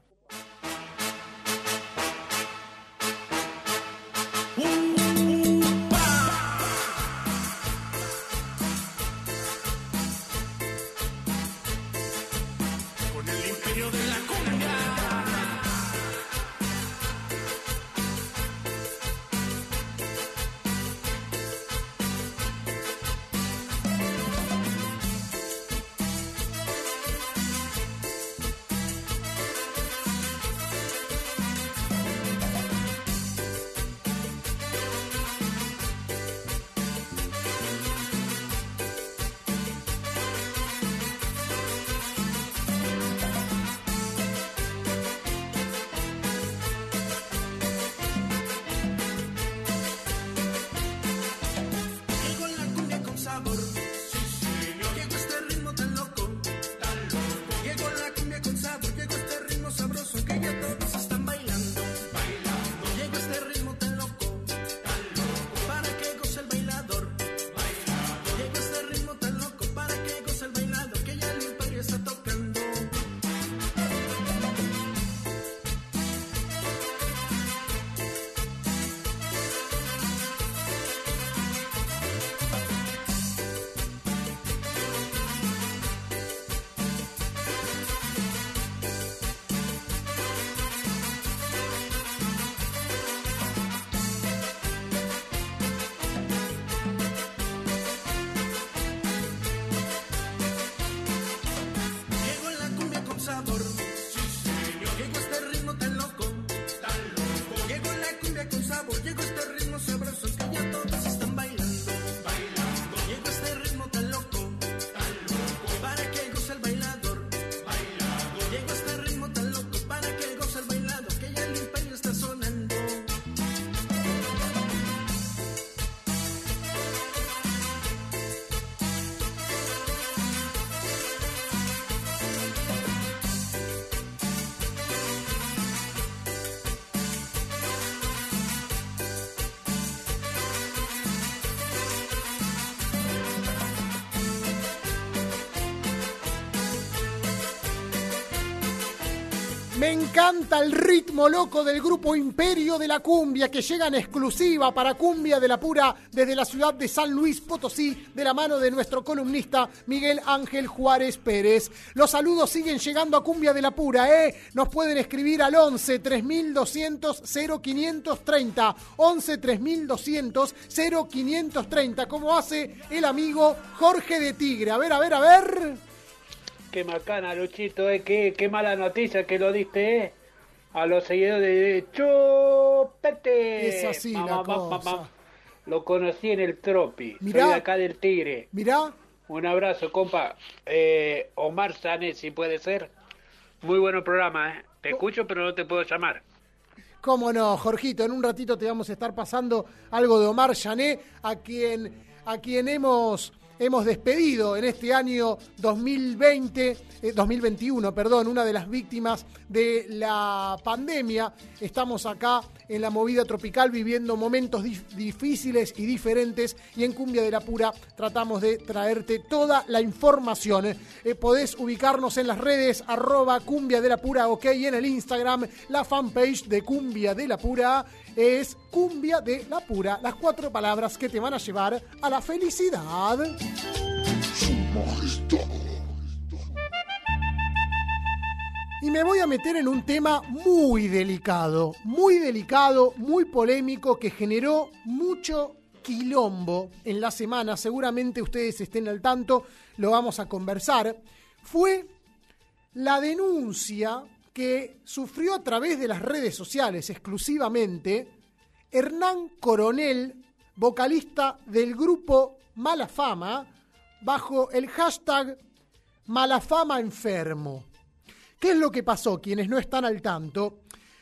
Me encanta el ritmo loco del grupo Imperio de la Cumbia que llega en exclusiva para Cumbia de la Pura desde la ciudad de San Luis Potosí de la mano de nuestro columnista Miguel Ángel Juárez Pérez. Los saludos siguen llegando a Cumbia de la Pura, ¿eh? Nos pueden escribir al 11 3200 0530. 11 3200 0530, como hace el amigo Jorge de Tigre. A ver, a ver, a ver. Qué macana, Luchito, eh. qué, qué mala noticia que lo diste, eh. A los seguidores de Chupete. Es así la cosa. Lo conocí en el Tropi. Mirá. Soy de acá del Tigre. Mirá. Un abrazo, compa. Eh, Omar Sané, si puede ser. Muy buen programa, ¿eh? Te escucho, pero no te puedo llamar. Cómo no, Jorgito, en un ratito te vamos a estar pasando algo de Omar Sané, a quien, a quien hemos hemos despedido en este año 2020, eh, 2021, perdón, una de las víctimas de la pandemia. Estamos acá en la movida tropical viviendo momentos dif- difíciles y diferentes y en Cumbia de la Pura tratamos de traerte toda la información. Eh, podés ubicarnos en las redes arroba Cumbia de la Pura, ok, en el Instagram la fanpage de Cumbia de la Pura es Cumbia de la Pura, las cuatro palabras que te van a llevar a la felicidad. Y me voy a meter en un tema muy delicado, muy delicado, muy polémico, que generó mucho quilombo en la semana. Seguramente ustedes estén al tanto, lo vamos a conversar. Fue la denuncia que sufrió a través de las redes sociales exclusivamente Hernán Coronel, vocalista del grupo Mala Fama, bajo el hashtag Malafama Enfermo. ¿Qué es lo que pasó? Quienes no están al tanto.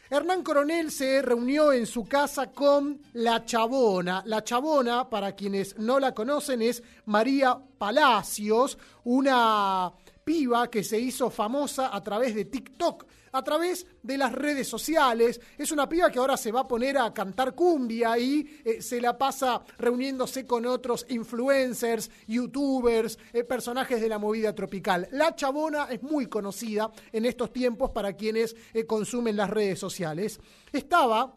Hernán Coronel se reunió en su casa con La Chabona. La Chabona, para quienes no la conocen, es María Palacios, una piba que se hizo famosa a través de TikTok, a través de las redes sociales. Es una piba que ahora se va a poner a cantar cumbia y eh, se la pasa reuniéndose con otros influencers, youtubers, eh, personajes de la movida tropical. La Chabona es muy conocida en estos tiempos para quienes eh, consumen las redes sociales. Estaba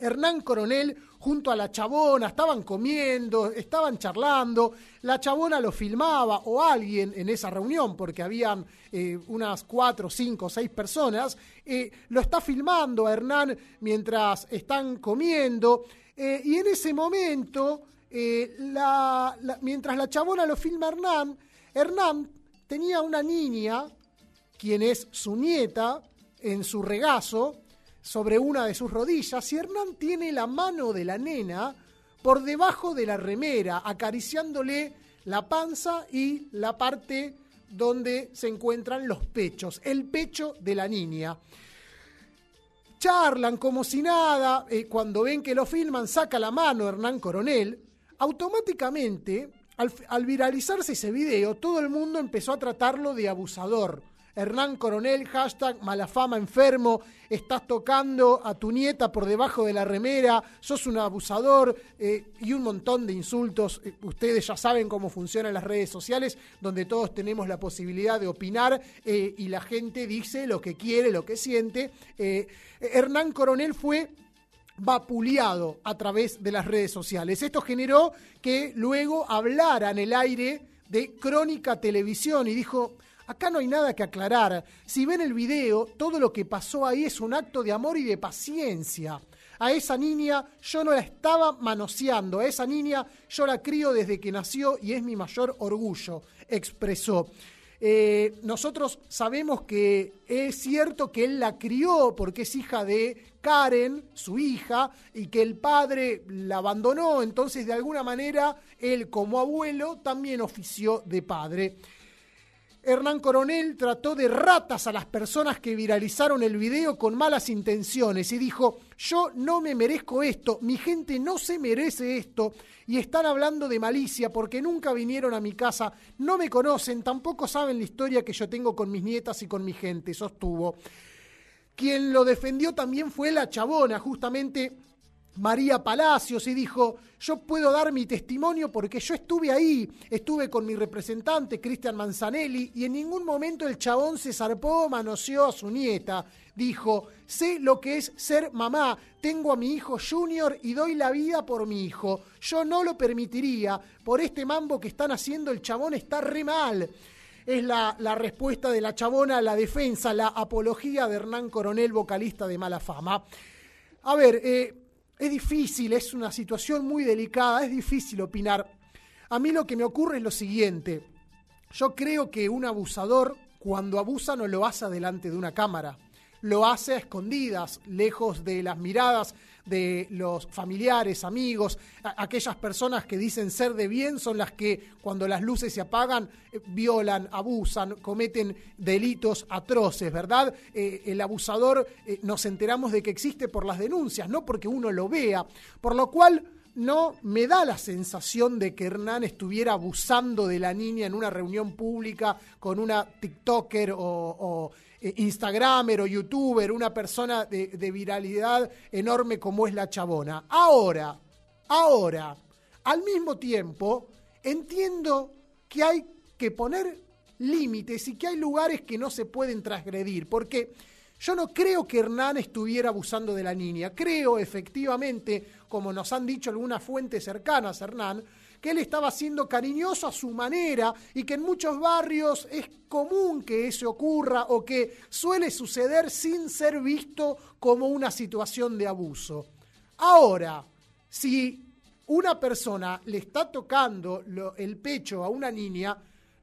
Hernán Coronel junto a la chabona, estaban comiendo, estaban charlando, la chabona lo filmaba o alguien en esa reunión, porque habían eh, unas cuatro, cinco, seis personas, eh, lo está filmando a Hernán mientras están comiendo, eh, y en ese momento, eh, mientras la chabona lo filma a Hernán, Hernán tenía una niña, quien es su nieta, en su regazo, sobre una de sus rodillas y Hernán tiene la mano de la nena por debajo de la remera, acariciándole la panza y la parte donde se encuentran los pechos, el pecho de la niña. Charlan como si nada, eh, cuando ven que lo filman, saca la mano Hernán Coronel, automáticamente, al, al viralizarse ese video, todo el mundo empezó a tratarlo de abusador. Hernán Coronel, hashtag malafama enfermo, estás tocando a tu nieta por debajo de la remera, sos un abusador eh, y un montón de insultos. Eh, ustedes ya saben cómo funcionan las redes sociales, donde todos tenemos la posibilidad de opinar eh, y la gente dice lo que quiere, lo que siente. Hernán Coronel fue vapuleado a través de las redes sociales. Esto generó que luego hablara en el aire de Crónica Televisión y dijo, acá no hay nada que aclarar. Si ven el video, todo lo que pasó ahí es un acto de amor y de paciencia. A esa niña yo no la estaba manoseando, a esa niña yo la crío desde que nació y es mi mayor orgullo, expresó. Eh, nosotros sabemos que es cierto que él la crió porque es hija de Karen, su hija, y que el padre la abandonó, entonces de alguna manera él como abuelo también ofició de padre. Hernán Coronel trató de ratas a las personas que viralizaron el video con malas intenciones y dijo, yo no me merezco esto, mi gente no se merece esto y están hablando de malicia porque nunca vinieron a mi casa, no me conocen, tampoco saben la historia que yo tengo con mis nietas y con mi gente, sostuvo. Quien lo defendió también fue la chabona, justamente María Palacios, y dijo, yo puedo dar mi testimonio porque yo estuve ahí, estuve con mi representante, Cristian Manzanelli, y en ningún momento el chabón se zarpó, manoseó a su nieta. Dijo, sé lo que es ser mamá, tengo a mi hijo junior y doy la vida por mi hijo. Yo no lo permitiría, por este mambo que están haciendo el chabón está re mal es la, la, respuesta de la chabona a la defensa, la apología de Hernán Coronel, vocalista de mala fama. A ver, eh, es difícil, es una situación muy delicada, es difícil opinar. A mí lo que me ocurre es lo siguiente. Yo creo que un abusador, cuando abusa, no lo hace delante de una cámara. Lo hace a escondidas, lejos de las miradas de los familiares, amigos, aquellas personas que dicen ser de bien son las que cuando las luces se apagan eh, violan, abusan, cometen delitos atroces, ¿verdad? Eh, el abusador eh, nos enteramos de que existe por las denuncias, no porque uno lo vea, por lo cual no me da la sensación de que Hernán estuviera abusando de la niña en una reunión pública con una TikToker o, eh, Instagramer o YouTuber, una persona de, de viralidad enorme como es la chabona. Ahora, ahora, al mismo tiempo, entiendo que hay que poner límites y que hay lugares que no se pueden transgredir, porque yo no creo que Hernán estuviera abusando de la niña, creo efectivamente, como nos han dicho algunas fuentes cercanas a Hernán, que él estaba siendo cariñoso a su manera y que en muchos barrios es común que eso ocurra o que suele suceder sin ser visto como una situación de abuso. Ahora, si una persona le está tocando lo- el pecho a una niña,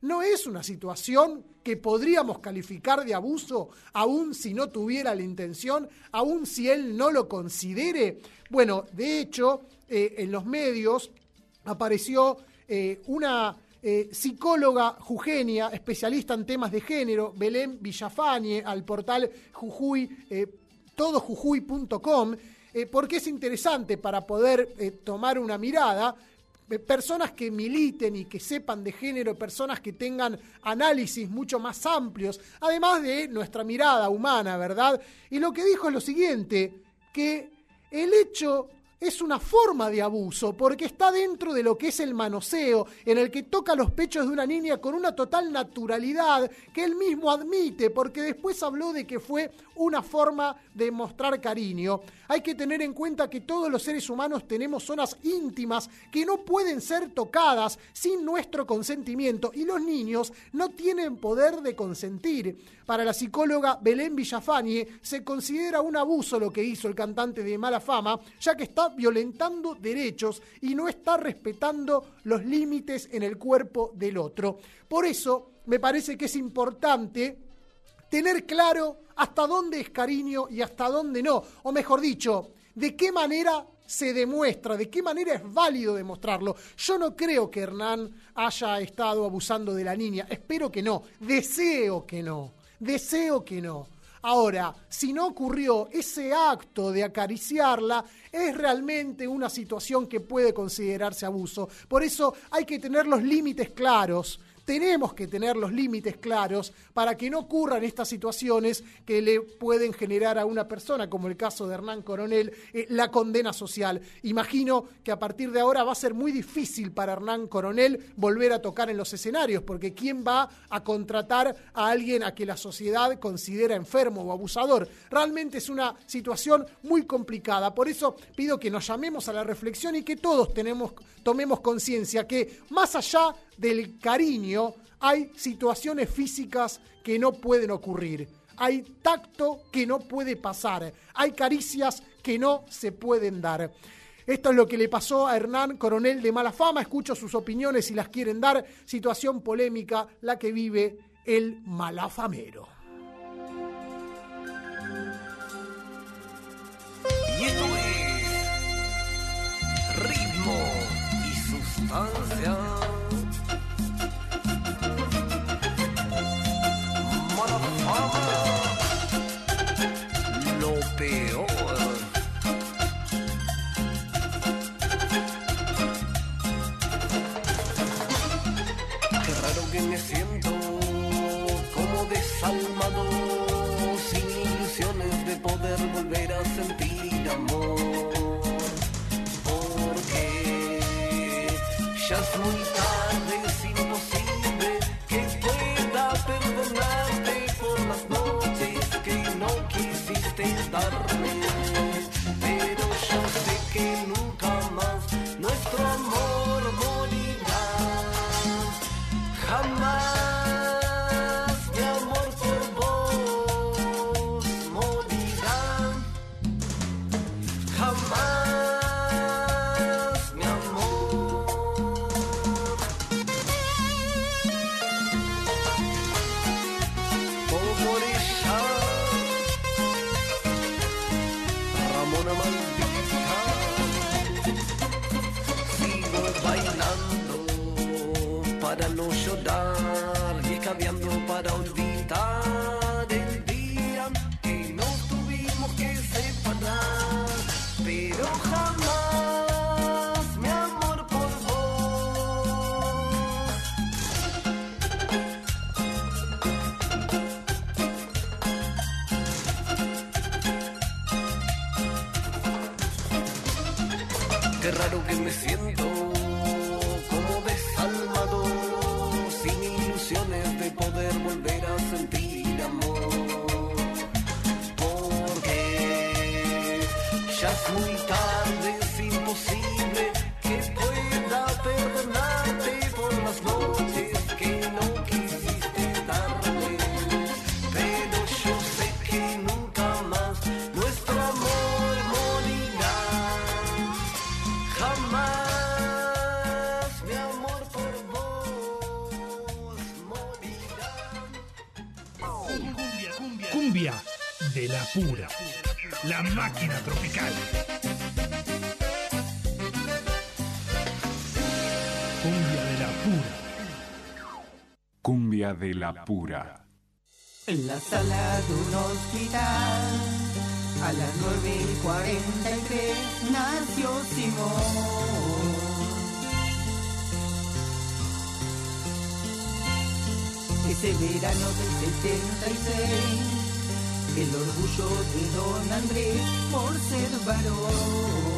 no es una situación que podríamos calificar de abuso, aun si no tuviera la intención, aun si él no lo considere. Bueno, de hecho, eh, en los medios apareció eh, una eh, psicóloga jujeña, especialista en temas de género, Belén Villafañe, al portal Jujuy, todojujuy.com, porque es interesante para poder tomar una mirada. Personas que militen y que sepan de género, personas que tengan análisis mucho más amplios, además de nuestra mirada humana, ¿verdad? Y lo que dijo es lo siguiente, que el hecho es una forma de abuso porque está dentro de lo que es el manoseo, en el que toca los pechos de una niña con una total naturalidad que él mismo admite, porque después habló de que fue una forma de mostrar cariño. Hay que tener en cuenta que todos los seres humanos tenemos zonas íntimas que no pueden ser tocadas sin nuestro consentimiento y los niños no tienen poder de consentir. Para la psicóloga Belén Villafañe se considera un abuso lo que hizo el cantante de mala fama, ya que está violentando derechos y no está respetando los límites en el cuerpo del otro. Por eso me parece que es importante tener claro hasta dónde es cariño y hasta dónde no. O mejor dicho, de qué manera se demuestra, de qué manera es válido demostrarlo. Yo no creo que Hernán haya estado abusando de la niña. Espero que no. Deseo que no. Deseo que no. Ahora, si no ocurrió ese acto de acariciarla, es realmente una situación que puede considerarse abuso. Por eso hay que tener los límites claros. Tenemos que tener los límites claros para que no ocurran estas situaciones que le pueden generar a una persona, como el caso de Hernán Coronel, eh, la condena social. Imagino que a partir de ahora va a ser muy difícil para Hernán Coronel volver a tocar en los escenarios, porque ¿quién va a contratar a alguien a que la sociedad considera enfermo o abusador? Realmente es una situación muy complicada. Por eso pido que nos llamemos a la reflexión y que todos tenemos, tomemos conciencia que más allá del cariño hay situaciones físicas que no pueden ocurrir. Hay tacto que no puede pasar. Hay caricias que no se pueden dar. Esto es lo que le pasó a Hernán Coronel de Mala Fama. Escucho sus opiniones si las quieren dar. Situación polémica la que vive el malafamero. Y esto es ritmo y sustancia. La pura. En la sala de un hospital, a las 9 y 43, nació Simón. Ese verano del 76, el orgullo de don Andrés por ser varón.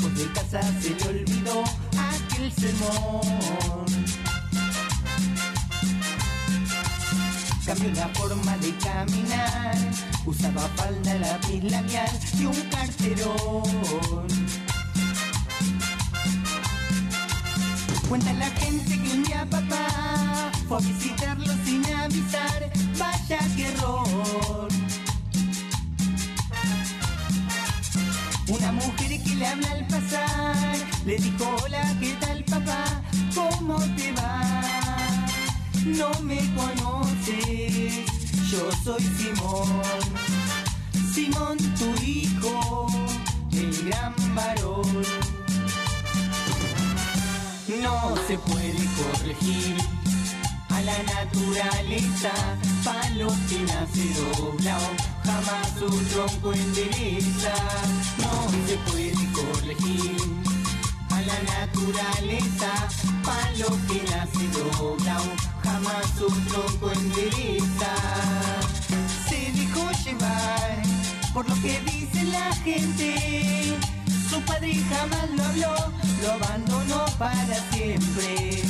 Lejos de casa se le olvidó aquel sermón. Cambió la forma de caminar, usaba falda, lápiz labial y un carterón. Cuenta la gente que un día papá fue a visitarlo sin avisar, vaya que error. Una mujer que le habla al pasar, le dijo hola, ¿qué tal papá? ¿Cómo te va? No me conoces, yo soy Simón. Simón, tu hijo, el gran varón. No se puede corregir a la naturaleza, palo que nace doblado, jamás su tronco endereza. No se puede corregir a la naturaleza, palo que nace doblado, jamás su tronco endereza. Se dejó llevar por lo que dice la gente. Su padre jamás lo habló, lo abandonó para siempre.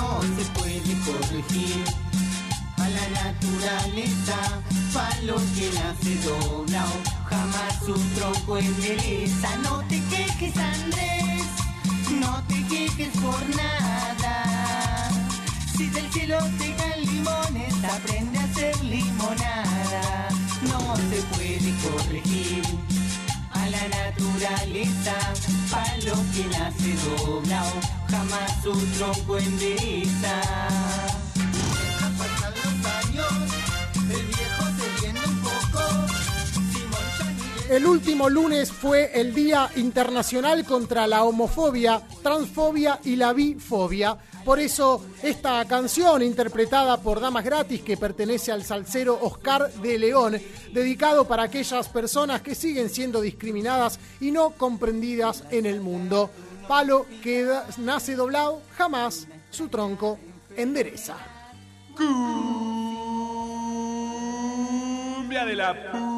No se puede corregir a la naturaleza, palo que nace doblado, jamás su tronco endereza. No te quejes Andrés, no te quejes por nada. Si del cielo te caen limones, aprende a hacer limonada. No se puede corregir la naturaleza, palo que nace doblado, jamás su tronco endereza. Pasan los años, el viejo se viene un poco. Simón El último lunes fue el Día Internacional contra la Homofobia, Transfobia y la Bifobia. Por eso, esta canción interpretada por Damas Gratis, que pertenece al salsero Oscar de León, dedicado para aquellas personas que siguen siendo discriminadas y no comprendidas en el mundo. Palo que nace doblado, jamás su tronco endereza. Cumbia de la pura.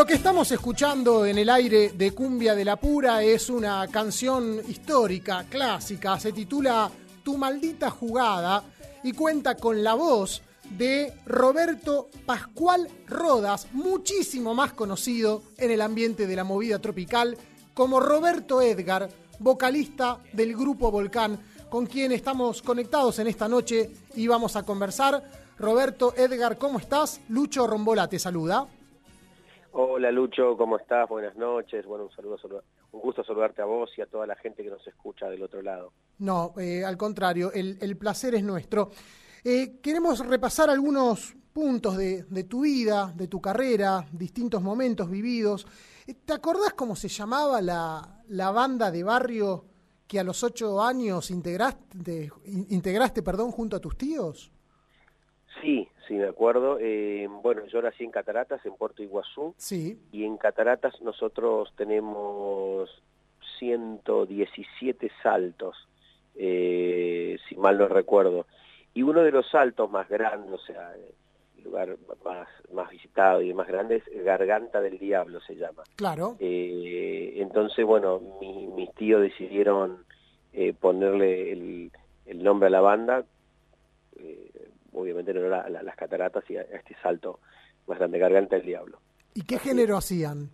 Lo que estamos escuchando en el aire de Cumbia de la Pura es una canción histórica, clásica, se titula Tu maldita jugada y cuenta con la voz de Roberto Pascual Rodas, muchísimo más conocido en el ambiente de la movida tropical como Roberto Edgar, vocalista del grupo Volcán, con quien estamos conectados en esta noche y vamos a conversar. Roberto Edgar, ¿cómo estás? Lucho Rombola te saluda. Hola Lucho, ¿cómo estás? Buenas noches. Bueno, un saludo, un gusto saludarte a vos y a toda la gente que nos escucha del otro lado. No, eh, al contrario, el, el placer es nuestro. Eh, queremos repasar algunos puntos de, de tu vida, de tu carrera, distintos momentos vividos. Eh, ¿Te acordás cómo se llamaba la, la banda de barrio que a los ocho años integraste, in- integraste perdón, junto a tus tíos? Sí, sí, me acuerdo. Eh, bueno, yo nací en Cataratas, en Puerto Iguazú, Sí. y en Cataratas nosotros tenemos 117 saltos, eh, si mal no recuerdo. Y uno de los saltos más grandes, o sea, el lugar más, más visitado y más grande es Garganta del Diablo, se llama. Claro. Eh, entonces, bueno, mi- mis tíos decidieron ponerle el, el nombre a la banda, obviamente no era a la- las cataratas y a, este salto más grande, Garganta del Diablo. ¿Y qué género hacían?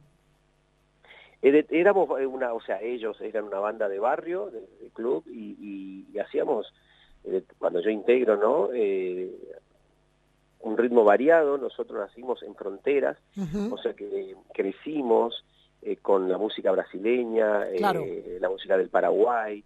Era- Éramos eh, una, o sea, ellos eran una banda de barrio, de, de club, y, y- y hacíamos, eh, cuando yo integro, ¿no? Eh, un ritmo variado, nosotros nacimos en fronteras, o sea que crecimos eh, con la música brasileña, eh, Claro. la música del Paraguay,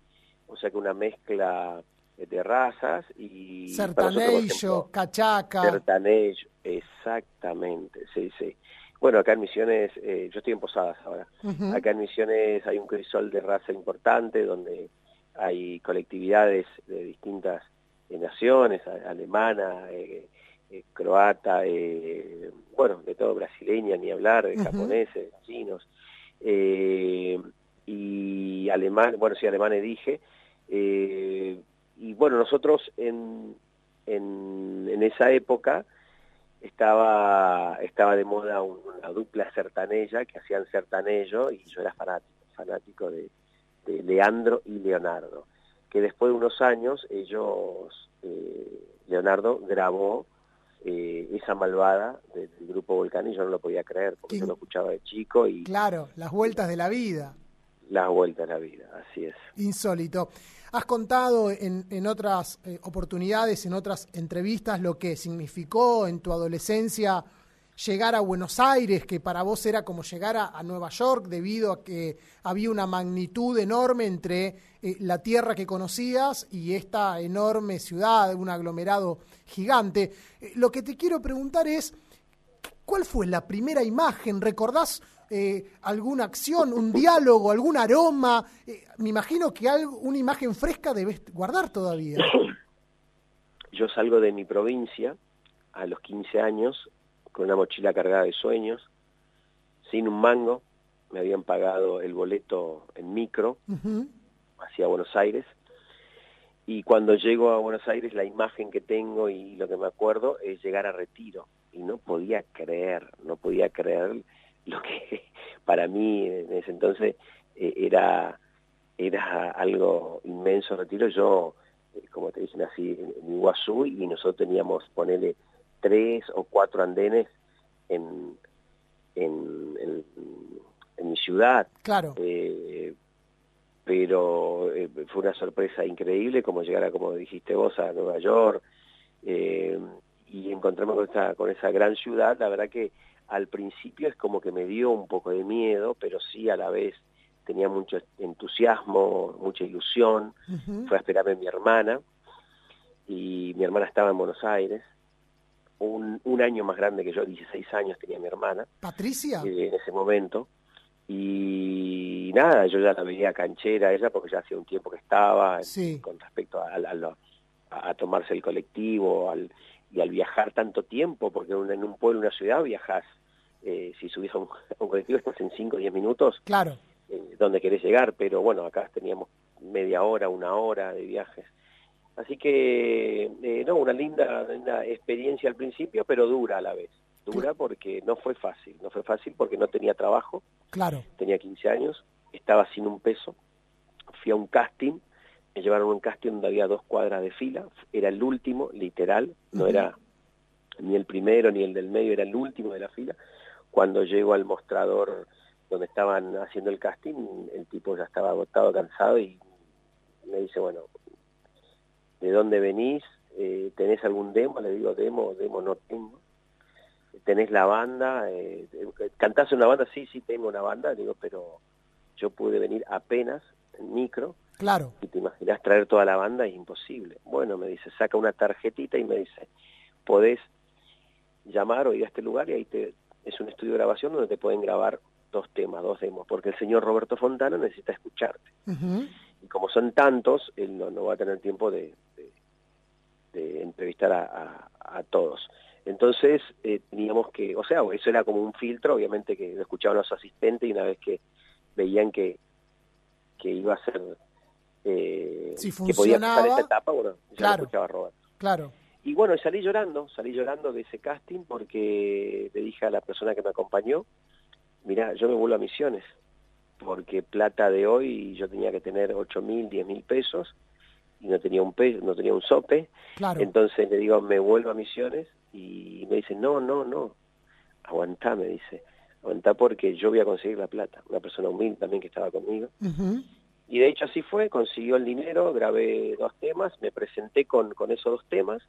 o sea que una mezcla eh, de razas y... Sertanejo, cachaca. Sertanejo, exactamente, sí, sí. Bueno, acá en Misiones, eh, yo estoy en Posadas ahora, acá en Misiones hay un crisol de raza importante donde hay colectividades de distintas eh, naciones, alemana, eh, eh, croata, eh, bueno, de todo brasileña, ni hablar, de japoneses, chinos, eh, y alemán, bueno, sí, alemanes dije, eh, y bueno, nosotros en, en, en esa época estaba estaba de moda un- una dupla sertanella que hacían sertanello y yo era fanático, fanático de, de Leandro y Leonardo, que después de unos años ellos, eh, Leonardo grabó eh, esa malvada del, del grupo Volcán y yo no lo podía creer porque yo lo escuchaba de chico y Claro, las vueltas de la vida. las vueltas a la vida, así es. Insólito. Has contado en, otras eh, oportunidades, en otras entrevistas, lo que significó en tu adolescencia llegar a Buenos Aires, que para vos era como llegar a, a Nueva York, debido a que había una magnitud enorme entre eh, la tierra que conocías y esta enorme ciudad, un aglomerado gigante. Eh, lo que te quiero preguntar es, ¿Cuál fue la primera imagen? ¿Recordás eh, alguna acción, un diálogo, algún aroma? Eh, me imagino que algo, una imagen fresca debes guardar todavía. <coughs> Yo salgo de mi provincia a los 15 años con una mochila cargada de sueños, sin un mango, me habían pagado el boleto en micro hacia Buenos Aires y cuando llego a Buenos Aires la imagen que tengo y lo que me acuerdo es llegar a Retiro y no podía creer, no podía creer lo que <laughs> para mí en ese entonces eh, era era algo inmenso Retiro. Yo, eh, como te dije, nací en, Iguazú y nosotros teníamos, ponerle tres o cuatro andenes en, en, en, en mi ciudad. Claro. Eh, pero eh, fue una sorpresa increíble como llegar a, como dijiste vos, a Nueva York eh, y encontrarme con esa, con esa gran ciudad. La verdad que al principio es como que me dio un poco de miedo, pero sí a la vez tenía mucho entusiasmo, mucha ilusión. Fue a esperarme mi hermana y mi hermana estaba en Buenos Aires. Un, un año más grande que yo, 16 años tenía mi hermana ¿Patricia? eh, en ese momento. Y nada, yo ya la veía canchera ella porque ya hacía un tiempo que estaba Sí. con respecto a, a lo- a- a tomarse el colectivo al, y al viajar tanto tiempo, porque en un, en un pueblo, en una ciudad viajas, eh, si subís a un, <laughs> a un colectivo estás en 5 o 10 minutos Claro. eh, donde querés llegar, pero bueno, acá teníamos media hora, una hora de viajes. Así que, eh, no, una linda, linda experiencia al principio, pero dura a la vez. Dura porque no fue fácil, no fue fácil porque no tenía trabajo, Claro. tenía 15 años, estaba sin un peso, fui a un casting, me llevaron a un casting donde había dos cuadras de fila, era el último, literal, no era ni el primero ni el del medio, era el último de la fila. Cuando llego al mostrador donde estaban haciendo el casting, el tipo ya estaba agotado, cansado y me dice, bueno, ¿de dónde venís? Eh, ¿Tenés algún demo? Le digo, demo, demo no tengo. ¿Tenés la banda? Eh, ¿Cantás en una banda? Sí, sí, tengo una banda. Le digo, pero yo pude venir apenas en micro, Claro. y te imaginas traer toda la banda, es imposible. Bueno, me dice, saca una tarjetita y me dice, podés llamar o ir a este lugar y ahí te, es un estudio de grabación donde te pueden grabar dos temas, dos demos, porque el señor Roberto Fontana necesita escucharte. Y como son tantos, él no, no va a tener tiempo de, de- de entrevistar a, a- a todos. Entonces eh, teníamos que, o sea, eso era como un filtro, obviamente que lo escuchaban los asistentes y una vez que veían que, que iba a ser, eh, Si que podía pasar esta etapa, bueno, ya claro. lo escuchaba Roberto. Claro. Y bueno, salí llorando, salí llorando de ese casting porque le dije a la persona que me acompañó, mira, yo me vuelvo a Misiones, porque plata de hoy yo tenía que tener ocho mil, diez mil pesos y no tenía un peso, no tenía un sope. Claro. Entonces le digo, me vuelvo a Misiones y me dice, no, no, no, aguantá, me dice, aguantá porque yo voy a conseguir la plata. Una persona humilde también que estaba conmigo. Y de hecho así fue, consiguió el dinero, grabé dos temas, me presenté con, con esos dos temas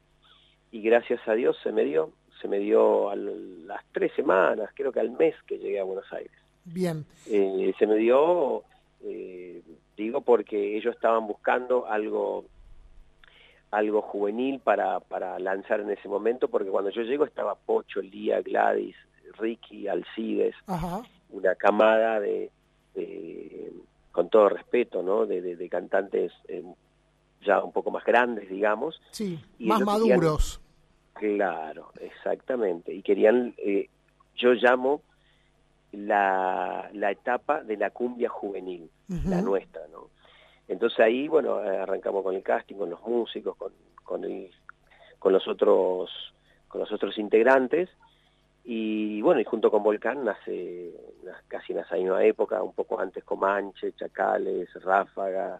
y gracias a Dios se me dio, se me dio a las tres semanas, creo que al mes que llegué a Buenos Aires. Bien. Eh, se me dio, eh, digo, porque ellos estaban buscando algo algo juvenil para, para lanzar en ese momento, porque cuando yo llego estaba Pocho, Lía, Gladys, Ricky, Alcides, Ajá. una camada de, de- con todo respeto, ¿no? De, de- de cantantes eh, ya un poco más grandes, digamos. Sí, Y más querían- maduros. Claro, exactamente. Y querían, eh, yo llamo la, la etapa de la cumbia juvenil, la nuestra, ¿no? Entonces ahí, bueno, arrancamos con el casting, con los músicos, con, con, el- con los otros con los otros integrantes y bueno, y junto con Volcán nace na- casi en esa misma época, un poco antes Comanche, Chacales, Ráfaga,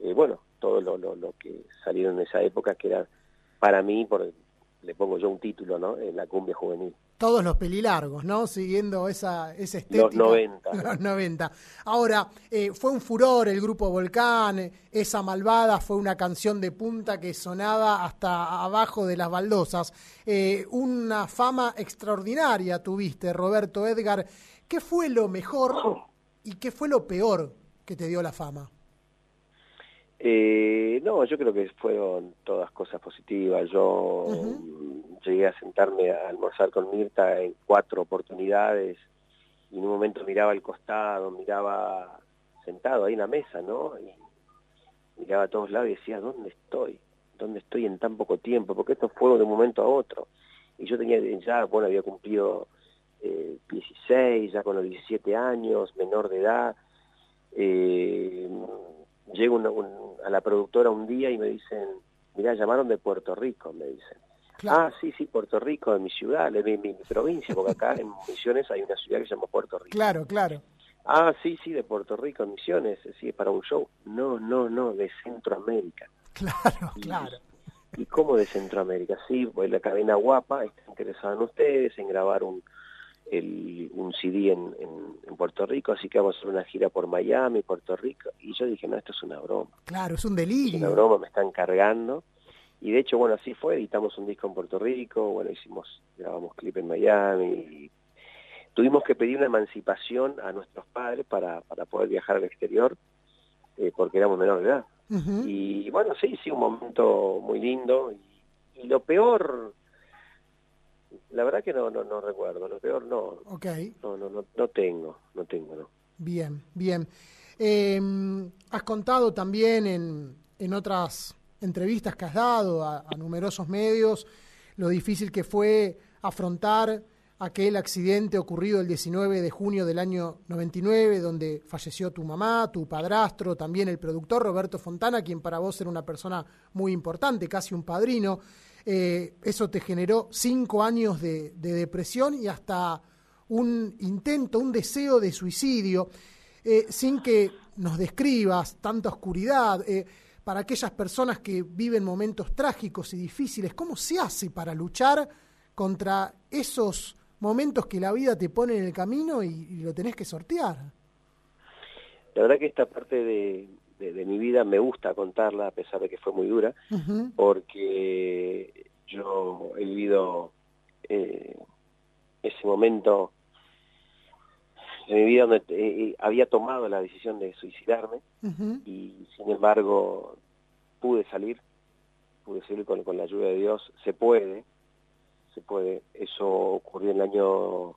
eh, bueno, todo lo, lo, lo que salieron en esa época que era para mí, por, le pongo yo un título, ¿no? En la cumbia juvenil. Todos los pelilargos, ¿no? Siguiendo esa, esa estética. <laughs> Los 90. Los 90. Ahora, eh, fue un furor el grupo Volcán, esa malvada fue una canción de punta que sonaba hasta abajo de las baldosas. Eh, una fama extraordinaria tuviste, Roberto Edgar. ¿Qué fue lo mejor <laughs> y qué fue lo peor que te dio la fama? Eh, no, yo creo que fueron todas cosas positivas. Yo llegué a sentarme a almorzar con Mirta en cuatro oportunidades y en un momento miraba al costado, miraba sentado ahí en la mesa, ¿no? Y miraba a todos lados y decía, ¿dónde estoy? ¿Dónde estoy en tan poco tiempo? Porque esto fue de un momento a otro. Y yo tenía ya, bueno, había cumplido eh, 16, ya con los 17 años, menor de edad. Eh, llego una- un- a la productora un día y me dicen, mirá, llamaron de Puerto Rico, me dicen. Ah, sí, sí, Puerto Rico, de mi ciudad, de mi, mi provincia, porque acá en Misiones hay una ciudad que se llama Puerto Rico. Claro, claro. Ah, sí, sí, de Puerto Rico, en Misiones, sí, es para un show. No, no, no, de Centroamérica. Claro, claro. ¿Y cómo de Centroamérica? Sí, pues la cadena Guapa está interesada en ustedes, en grabar un, el, un CD en, en, en Puerto Rico, así que vamos a hacer una gira por Miami, Puerto Rico. Y yo dije, no, esto es una broma. Claro, es un Es una delirio. broma, me están cargando. Y de hecho, bueno, así fue, editamos un disco en Puerto Rico, bueno, hicimos, grabamos clip en Miami. Y tuvimos que pedir una emancipación a nuestros padres para, para poder viajar al exterior, eh, porque éramos menor de edad. Y bueno, sí, sí, un momento muy lindo. Y, y lo peor, la verdad que no, no, no recuerdo, lo peor no, Ok. no, no, no, no tengo, no tengo, no. Bien, bien. Eh, has contado también en, en otras entrevistas que has dado a, a numerosos medios lo difícil que fue afrontar aquel accidente ocurrido el 19 de junio del año 99, donde falleció tu mamá, tu padrastro, también el productor Roberto Fontana, quien para vos era una persona muy importante, casi un padrino. Eh, eso te generó cinco años de, de depresión y hasta un intento, un deseo de suicidio, eh, sin que nos describas tanta oscuridad. eh, para aquellas personas que viven momentos trágicos y difíciles, ¿cómo se hace para luchar contra esos momentos que la vida te pone en el camino y, y lo tenés que sortear? La verdad que esta parte de, de, de mi vida. Me gusta contarla, a pesar de que fue muy dura, porque yo he vivido eh, ese momento en mi vida donde eh, había tomado la decisión de suicidarme y sin embargo pude salir, pude salir con, con la ayuda de Dios, se puede, se puede, eso ocurrió en el año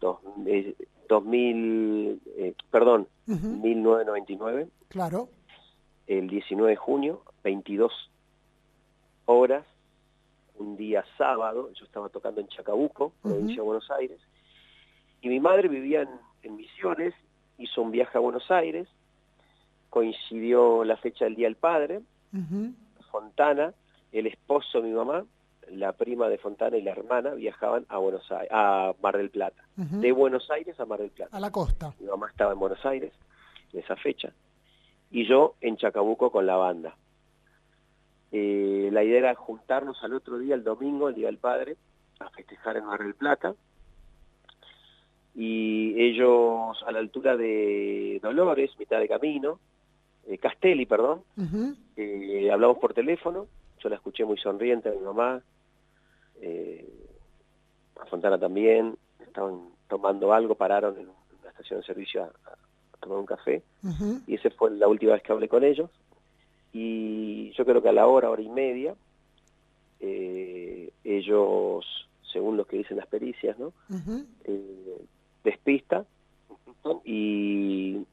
dos, eh, 2000, eh, perdón, Ujú. 1999, Claro. El 19 de junio, 22 horas, un día sábado, yo estaba tocando en Chacabuco, provincia de Buenos Aires, y mi madre vivía en, en Misiones, hizo un viaje a Buenos Aires, coincidió la fecha del Día del Padre. Fontana, el esposo de mi mamá, la prima de Fontana y la hermana viajaban a Buenos Aires, a Mar del Plata, de Buenos Aires a Mar del Plata. A la costa. Mi mamá estaba en Buenos Aires en esa fecha y yo en Chacabuco con la banda. Eh, la idea era juntarnos al otro día, el domingo, el Día del Padre, a festejar en Mar del Plata. Y ellos a la altura de Dolores, mitad de camino, eh, Castelli, perdón, eh, hablamos por teléfono, yo la escuché muy sonriente a mi mamá, a Fontana también, estaban tomando algo, pararon en una estación de servicio a tomar un café, y esa fue la última vez que hablé con ellos, y yo creo que a la hora, hora y media, eh, ellos, según lo que dicen las pericias, ¿no? Eh, despista y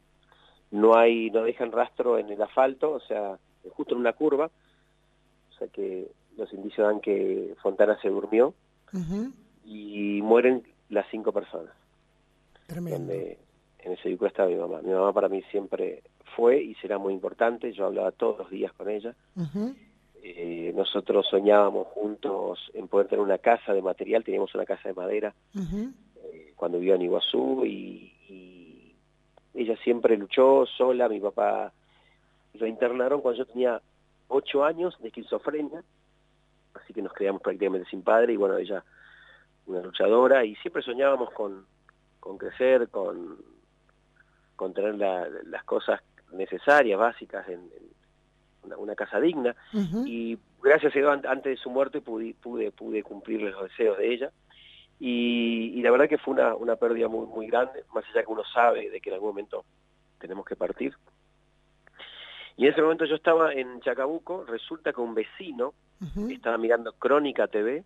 no hay no dejan rastro en el asfalto, o sea, justo en una curva, o sea que los indicios dan que Fontana se durmió y mueren las cinco personas. Tremendo. Donde en ese vehículo estaba mi mamá. Mi mamá para mí siempre fue y será muy importante, yo hablaba todos los días con ella. Eh, nosotros soñábamos juntos en poder tener una casa de material, teníamos una casa de madera Ujú. cuando vivía en Iguazú y, y ella siempre luchó sola, mi papá lo internaron cuando yo tenía ocho años de esquizofrenia, así que nos quedamos prácticamente sin padre y bueno, ella una luchadora y siempre soñábamos con, con crecer, con, la- las cosas necesarias, básicas en, en una, una casa digna. Y gracias a Dios an- antes de su muerte pude, pude, pude cumplir los deseos de ella. Y, y la verdad que fue una, una pérdida muy, muy grande, más allá que uno sabe de que en algún momento tenemos que partir. Y en ese momento yo estaba en Chacabuco, resulta que un vecino estaba mirando Crónica TV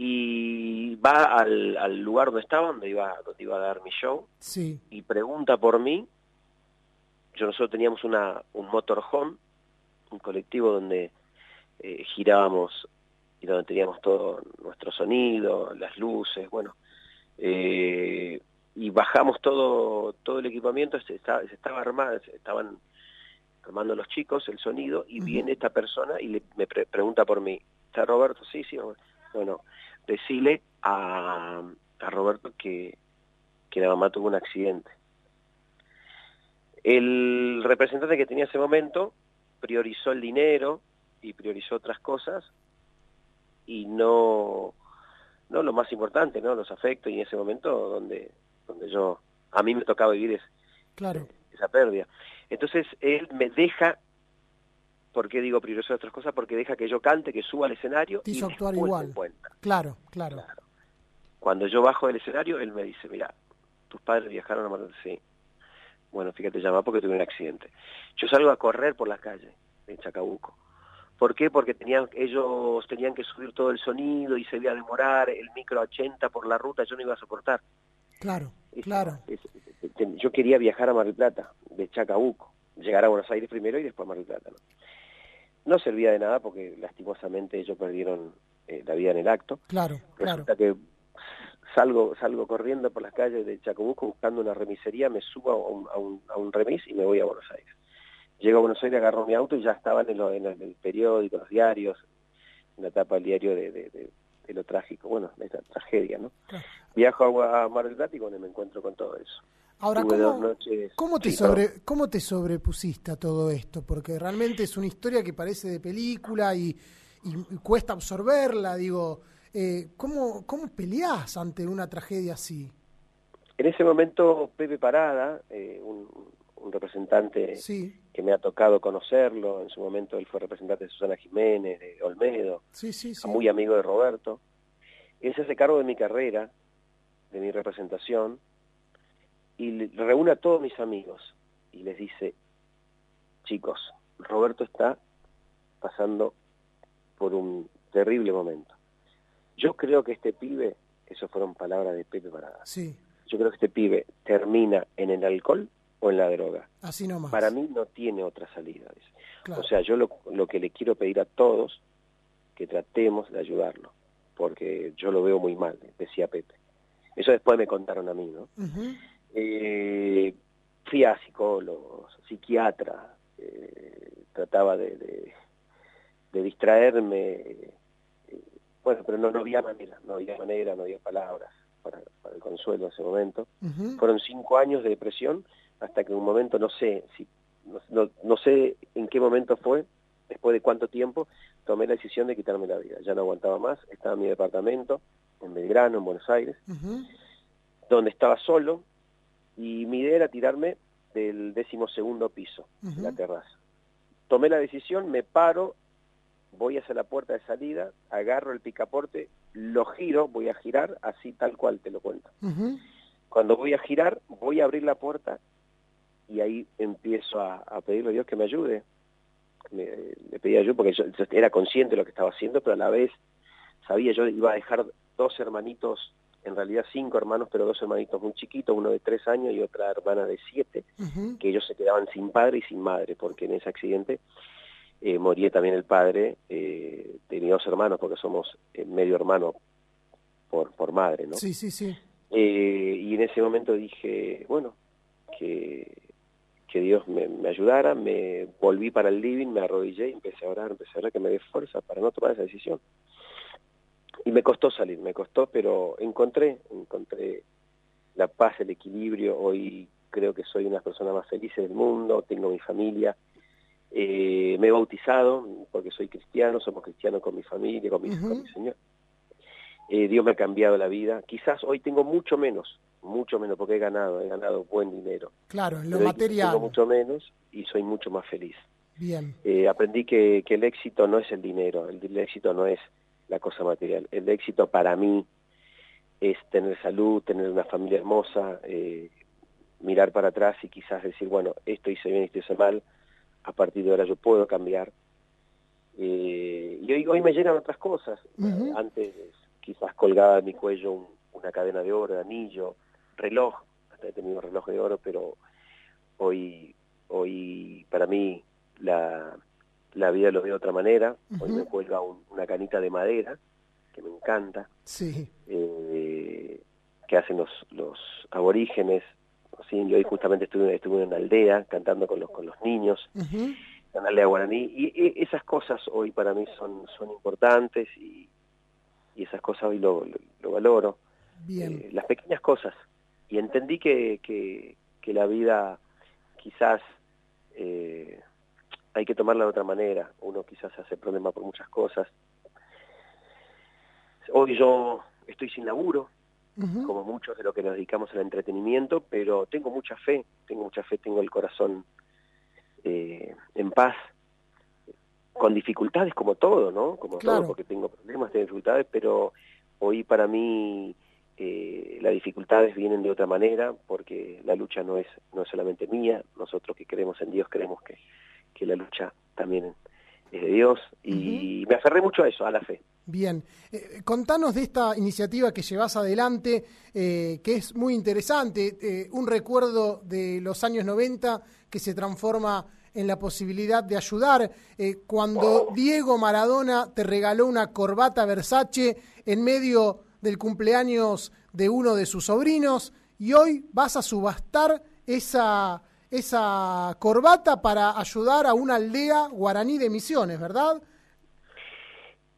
y va al, al lugar donde estaba, donde iba, donde iba a dar mi show, Sí. y pregunta por mí. Yo nosotros teníamos una, un motorhome, un colectivo donde eh, girábamos y donde teníamos todo nuestro sonido, las luces, bueno, eh, y bajamos todo todo el equipamiento, se estaba, se estaba armando, se estaban armando los chicos el sonido y viene esta persona y le, me pre- pregunta por mí. ¿Está Roberto? Sí, sí. Bueno, decile a, a Roberto que, que la mamá tuvo un accidente. El representante que tenía ese momento priorizó el dinero y priorizó otras cosas y no no lo más importante, ¿no? Los afectos y en ese momento donde donde yo a mí me tocaba vivir es, Claro. esa pérdida. Entonces él me deja ¿Por qué digo priorizó otras cosas? Porque deja que yo cante, que suba al escenario Te y hizo actuar después igual. cuenta. Claro, claro. Cuando yo bajo del escenario, él me dice, mira, tus padres viajaron a Mar del Sí. Bueno, fíjate, llama porque tuve un accidente. Yo salgo a correr por las calles de Chacabuco. ¿Por qué? Porque tenían, ellos tenían que subir todo el sonido y se iba a demorar el micro a 80 por la ruta, yo no iba a soportar. Claro, claro. Es- es- Yo quería viajar a Mar del Plata, de Chacabuco, llegar a Buenos Aires primero y después a Mar del Plata. ¿no? No servía de nada porque lastimosamente ellos perdieron eh, la vida en el acto. Claro, claro. Resulta que salgo salgo corriendo por las calles de Chacabuco buscando una remisería, me subo a un, a un, a un remis y me voy a Buenos Aires. Llego a Buenos Aires, agarro mi auto y ya estaban en, lo- en el, periódico, en los diarios, en la etapa del diario de, de- de- de lo trágico, bueno, de esta tragedia, ¿no? Viajo a, a Mar del Plata y bueno, me encuentro con todo eso. Ahora, ¿cómo, noches- cómo te Sí, sobre, ¿cómo te sobrepusiste a todo esto? Porque realmente es una historia que parece de película y, y- y cuesta absorberla. Digo, eh, ¿cómo, ¿cómo peleás ante una tragedia así? En ese momento, Pepe Parada, eh, un, un representante Sí, que me ha tocado conocerlo, en su momento él fue representante de Susana Jiménez, de Olmedo, sí, sí, sí. muy amigo de Roberto, él se hace cargo de mi carrera, de mi representación, y le- reúne a todos mis amigos y les dice, chicos, Roberto está pasando por un terrible momento. Yo creo que este pibe, eso fueron palabras de Pepe Parada, Sí, yo creo que este pibe termina en el alcohol o en la droga. así nomás. Para mí no tiene otra salida. Claro. O sea, yo lo, lo que le quiero pedir a todos, que tratemos de ayudarlo, porque yo lo veo muy mal, decía Pepe. Eso después me contaron a mí, ¿no? Eh, fui a psicólogos, psiquiatra, eh, trataba de, de, de distraerme, eh, bueno, pero no, no había manera, no había manera, no había palabras para, para el consuelo en ese momento. Fueron cinco años de depresión hasta que en un momento, no sé, si, no, no, no sé en qué momento fue, después de cuánto tiempo, tomé la decisión de quitarme la vida. Ya no aguantaba más, estaba en mi departamento, en Belgrano, en Buenos Aires, donde estaba solo, y mi idea era tirarme del décimo segundo piso, de la terraza. Tomé la decisión, me paro, voy hacia la puerta de salida, agarro el picaporte, lo giro, voy a girar, así tal cual te lo cuento. Cuando voy a girar, voy a abrir la puerta y ahí empiezo a, a pedirle a Dios que me ayude. Me, le pedí ayuda porque yo, yo era consciente de lo que estaba haciendo, pero a la vez sabía, yo iba a dejar dos hermanitos, en realidad cinco hermanos, pero dos hermanitos muy chiquitos, uno de tres años y otra hermana de siete, que ellos se quedaban sin padre y sin madre, porque en ese accidente eh, moría también el padre eh, mis dos hermanos, porque somos eh, medio hermano por, por madre, ¿no? Sí, sí, sí. Eh, y en ese momento dije, bueno, que, que Dios me, me ayudara, me volví para el living, me arrodillé y empecé a orar, empecé a orar que me dé fuerza para no tomar esa decisión. Y me costó salir, me costó, pero encontré, encontré la paz, el equilibrio, hoy creo que soy una personas más felices del mundo, tengo mi familia, eh, me he bautizado porque soy cristiano, somos cristianos con mi familia, con mi, con mi Señor. Eh, Dios me ha cambiado la vida. Quizás hoy tengo mucho menos, mucho menos, porque he ganado, he ganado buen dinero. Claro, en lo Pero material. Tengo mucho menos y soy mucho más feliz. Bien. Eh, aprendí que, que el éxito no es el dinero, el, el éxito no es la cosa material. El éxito para mí es tener salud, tener una familia hermosa, eh, mirar para atrás y quizás decir, bueno, esto hice bien, esto hice mal, a partir de ahora yo puedo cambiar. Eh, y hoy, hoy me llegan otras cosas. Ujú. Antes quizás colgaba en mi cuello un- una cadena de oro, de anillo, reloj, hasta he tenido reloj de oro, pero hoy, hoy para mí la, la vida lo veo de otra manera. Hoy me cuelga un- una canita de madera, que me encanta, Sí. eh, que hacen los, los aborígenes. Sí, yo hoy justamente estuve, estuve en una aldea cantando con los, con los niños, en la aldea guaraní, y, y esas cosas hoy para mí son, son importantes y, y esas cosas hoy lo, lo, lo valoro. Bien. Eh, las pequeñas cosas. Y entendí que, que, que la vida quizás eh, hay que tomarla de otra manera. Uno quizás hace problema por muchas cosas. Hoy yo estoy sin laburo, como muchos de los que nos dedicamos al entretenimiento, pero tengo mucha fe, tengo mucha fe, tengo el corazón eh, en paz, con dificultades como todo, ¿no? Como Claro. todo, porque tengo problemas, tengo dificultades, pero hoy para mí eh, las dificultades vienen de otra manera, porque la lucha no es, no es solamente mía, nosotros que creemos en Dios creemos que, que la lucha también es de Dios, y me aferré mucho a eso, a la fe. Bien, Eh, contanos de esta iniciativa que llevas adelante, eh, que es muy interesante, eh, un recuerdo de los años 90 que se transforma en la posibilidad de ayudar. Cuando Diego Maradona te regaló una corbata Versace en medio del cumpleaños de uno de sus sobrinos y hoy vas a subastar esa, esa corbata para ayudar a una aldea guaraní de Misiones, ¿verdad?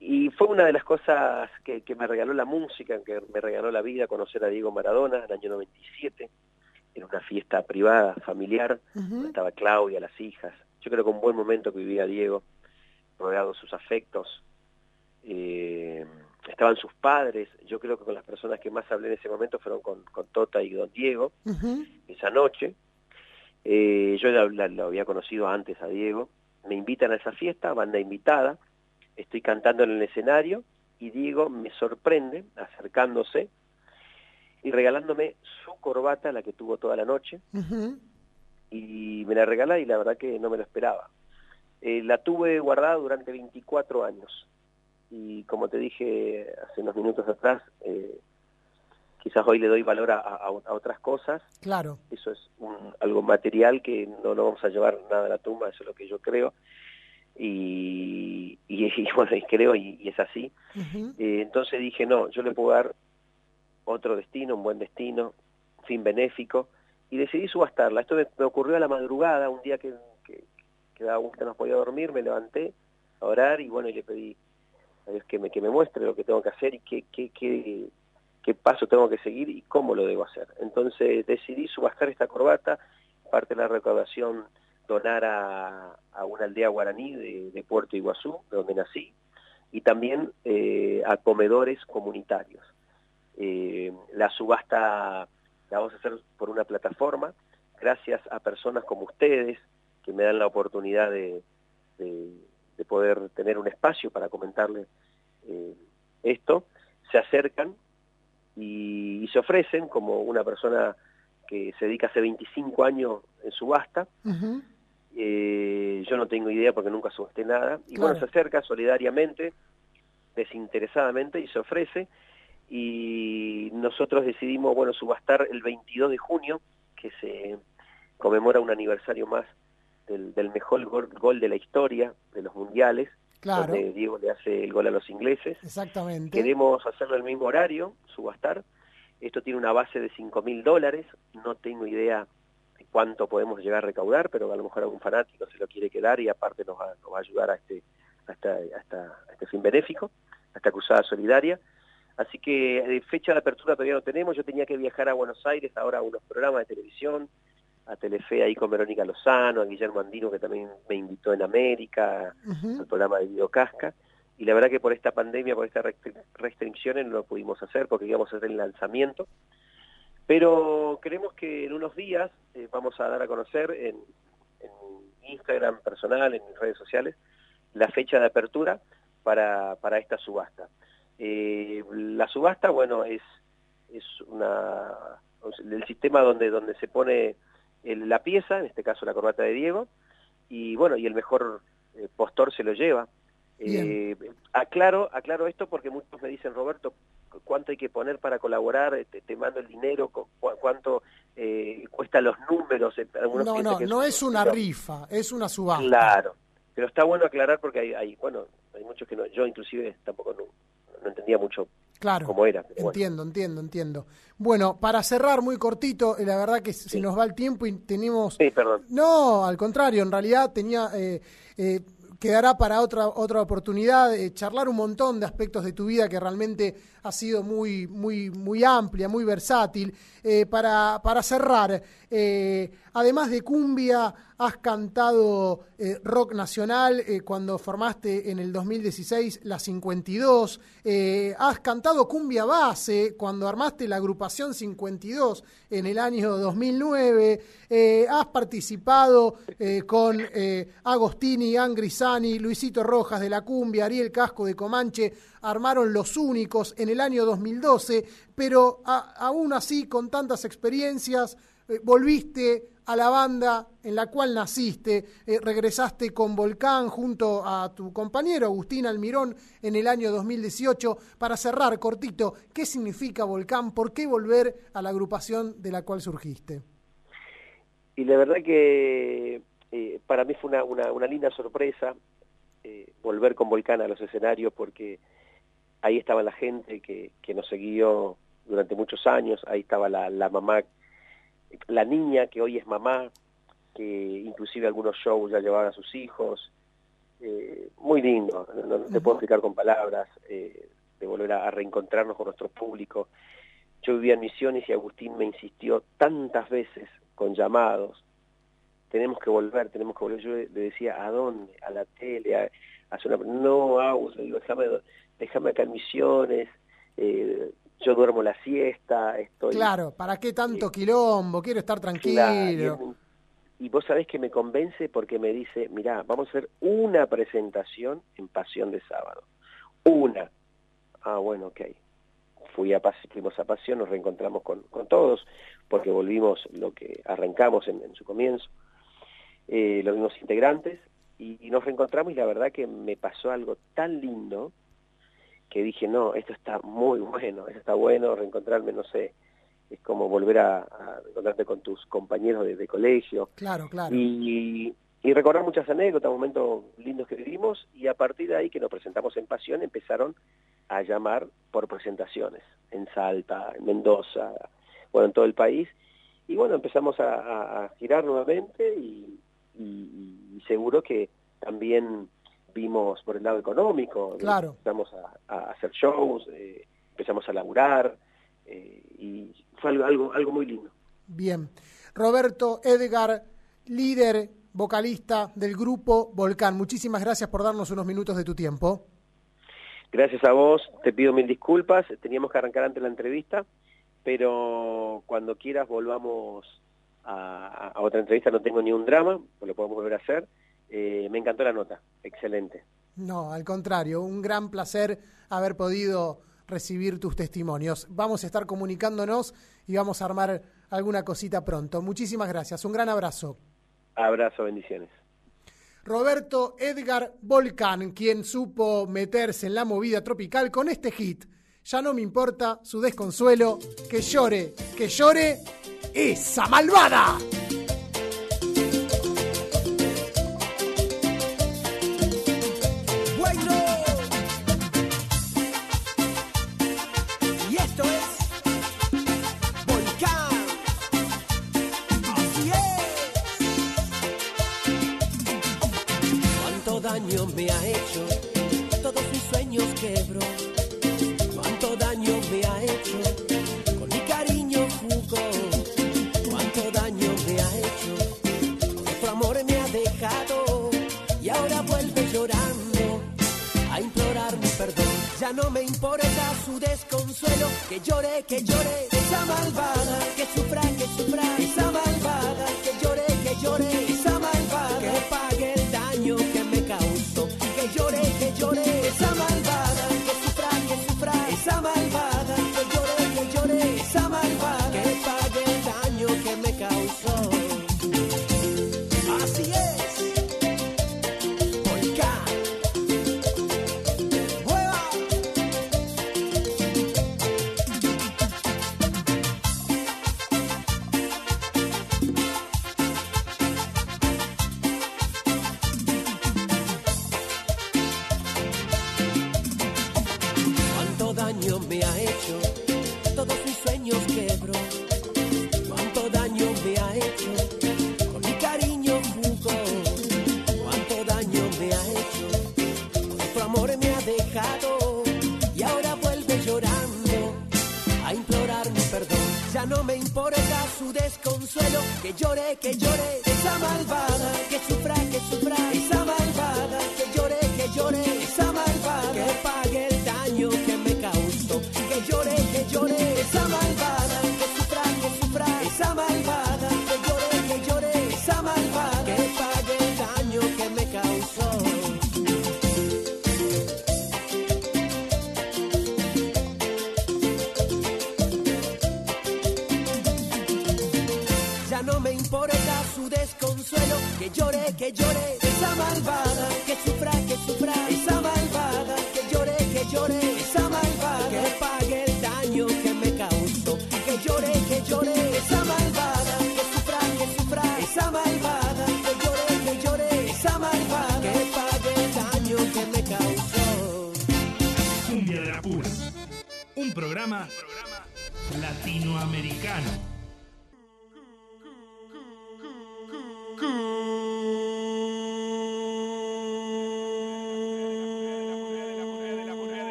Y fue una de las cosas que, que me regaló la música, que me regaló la vida, conocer a Diego Maradona en el año 97, en una fiesta privada, familiar, donde estaba Claudia, las hijas. Yo creo que un buen momento que vivía Diego, rodeado de sus afectos. Eh, estaban sus padres, yo creo que con las personas que más hablé en ese momento fueron con, con Tota y Don Diego, esa noche. Eh, yo la- la- lo había conocido antes a Diego. Me invitan a esa fiesta, banda invitada. Estoy cantando en el escenario y Diego me sorprende acercándose y regalándome su corbata, la que tuvo toda la noche, y me la regala y la verdad que no me lo esperaba. Eh, la tuve guardada durante 24 años y como te dije hace unos minutos atrás, eh, quizás hoy le doy valor a, a- a otras cosas, Claro. eso es un- algo material que no, no vamos a llevar nada a la tumba, eso es lo que yo creo, y, y, <laughs> y bueno, y creo y, y es así. Eh, entonces dije, no, yo le puedo dar otro destino, un buen destino, fin benéfico, y decidí subastarla. Esto me, me ocurrió a la madrugada, un día que, que, que daba gusto, no podía dormir, me levanté a orar y bueno, y le pedí a Dios que me, que me muestre lo que tengo que hacer y qué, qué, qué, qué paso tengo que seguir y cómo lo debo hacer. Entonces decidí subastar esta corbata, parte de la recaudación donar a, a una aldea guaraní de, Puerto Iguazú, de donde nací, y también eh, a comedores comunitarios. Eh, la subasta la vamos a hacer por una plataforma, gracias a personas como ustedes que me dan la oportunidad de, de, de poder tener un espacio para comentarles eh, esto, se acercan y, y se ofrecen como una persona que se dedica hace 25 años en subasta, eh, yo no tengo idea porque nunca subasté nada. Y Claro. bueno, se acerca solidariamente, desinteresadamente y se ofrece. Y nosotros decidimos, bueno, subastar el 22 de junio, que se conmemora un aniversario más del, del mejor gol, gol de la historia de los mundiales, Claro. donde Diego le hace el gol a los ingleses. Exactamente. Queremos hacerlo el mismo horario, subastar. Esto tiene una base de 5 mil dólares. No tengo idea de cuánto podemos llegar a recaudar, pero a lo mejor algún fanático se lo quiere quedar y aparte nos va, nos va a ayudar a este, a, esta- a esta- a este fin benéfico, a esta cruzada solidaria. Así que eh, fecha de apertura todavía no tenemos. Yo tenía que viajar a Buenos Aires ahora a unos programas de televisión, a Telefe ahí con Verónica Lozano, a Guillermo Andino que también me invitó en América, al programa de Videocasca. Y la verdad que por esta pandemia, por estas restri- restricciones no lo pudimos hacer porque íbamos a hacer el lanzamiento. Pero creemos que en unos días eh, vamos a dar a conocer en, en Instagram personal, en mis redes sociales, la fecha de apertura para, para esta subasta. Eh, la subasta, bueno, es, es una el sistema donde, donde se pone el- la pieza, en este caso la corbata de Diego, y bueno, y el mejor eh, postor se lo lleva. Eh, aclaro, aclaro esto porque muchos me dicen, Roberto, ¿cu- ¿cuánto hay que poner para colaborar? Te, te mando el dinero, cu- cu- ¿cuánto eh, cuestan los números? Eh, algunos No, no, que no es una no. rifa, es una subasta. Claro, pero está bueno aclarar porque hay, hay bueno, hay muchos que no, yo inclusive tampoco no, no entendía mucho Claro. cómo era. pero bueno. Entiendo, entiendo, entiendo. Bueno, para cerrar muy cortito, eh, la verdad que se nos va el tiempo y tenemos... Sí, perdón. No, al contrario, en realidad tenía... eh, eh, quedará para otra otra oportunidad eh, charlar un montón de aspectos de tu vida que realmente ha sido muy muy muy amplia, muy versátil. Eh, para, para cerrar, eh, además de cumbia, has cantado eh, rock nacional cuando formaste en el 2016 la 52, eh, has cantado cumbia base cuando armaste la agrupación 52 en el año 2009, eh, has participado con Agostini, Angrisani, Luisito Rojas de la cumbia, Ariel Casco de Comanche, armaron Los Únicos en el año 2012, pero a- aún así con tantas experiencias eh, volviste a la banda en la cual naciste, eh, regresaste con Volcán junto a tu compañero Agustín Almirón en el año 2018. Para cerrar, cortito, ¿qué significa Volcán? ¿Por qué volver a la agrupación de la cual surgiste? Y la verdad que eh, para mí fue una, linda sorpresa volver con Volcán a los escenarios porque ahí estaba la gente que, que nos siguió durante muchos años, ahí estaba la, la mamá, la niña que hoy es mamá, que inclusive algunos shows ya llevaban a sus hijos, eh, muy lindo, no, no te puedo explicar con palabras, eh, de volver a, a reencontrarnos con nuestro público. Yo vivía en Misiones y Agustín me insistió tantas veces con llamados, tenemos que volver, tenemos que volver. Yo le decía, ¿a dónde? A la tele, a, a hacer una... No, Agus, le digo, déjame, déjame acá en Misiones, eh, yo duermo la siesta, estoy... Claro, ¿para qué tanto quilombo? Quiero estar tranquilo. Claro, y, y vos sabés que me convence porque me dice, mirá, vamos a hacer una presentación en Pasión de Sábado. Una. Ah, bueno, ok. fui a fuimos a Pasión, nos reencontramos con, con todos, porque volvimos lo que arrancamos en, en su comienzo, eh, los mismos integrantes, y, y nos reencontramos y la verdad que me pasó algo tan lindo que dije, no, esto está muy bueno, esto está bueno, reencontrarme, no sé, es como volver a, a encontrarte con tus compañeros de, de colegio. Claro, claro. Y, y recordar muchas anécdotas, momentos lindos que vivimos, y a partir de ahí que nos presentamos en Pasión empezaron a llamar por presentaciones, en Salta, en Mendoza, bueno, en todo el país, y bueno, empezamos a, a- a girar nuevamente y, y- y seguro que también vimos por el lado económico, Claro. empezamos a, a hacer shows, eh, empezamos a laburar, eh, y fue algo, algo, algo muy lindo. Bien. Roberto Edgar, líder, vocalista del grupo Volcán, muchísimas gracias por darnos unos minutos de tu tiempo. Gracias a vos, te pido mil disculpas, teníamos que arrancar antes la entrevista, pero cuando quieras volvamos a, a otra entrevista, no tengo ni un drama, lo podemos volver a hacer. Eh, me encantó la nota, excelente. No, al contrario, un gran placer haber podido recibir tus testimonios. Vamos a estar comunicándonos y vamos a armar alguna cosita pronto. Muchísimas gracias, un gran abrazo. Abrazo, bendiciones. Roberto Edgar Volcán, quien supo meterse en la movida tropical con este hit. Ya no me importa su desconsuelo, que llore, que llore esa malvada. No me importa su desconsuelo, que llore, que llore esa malvada,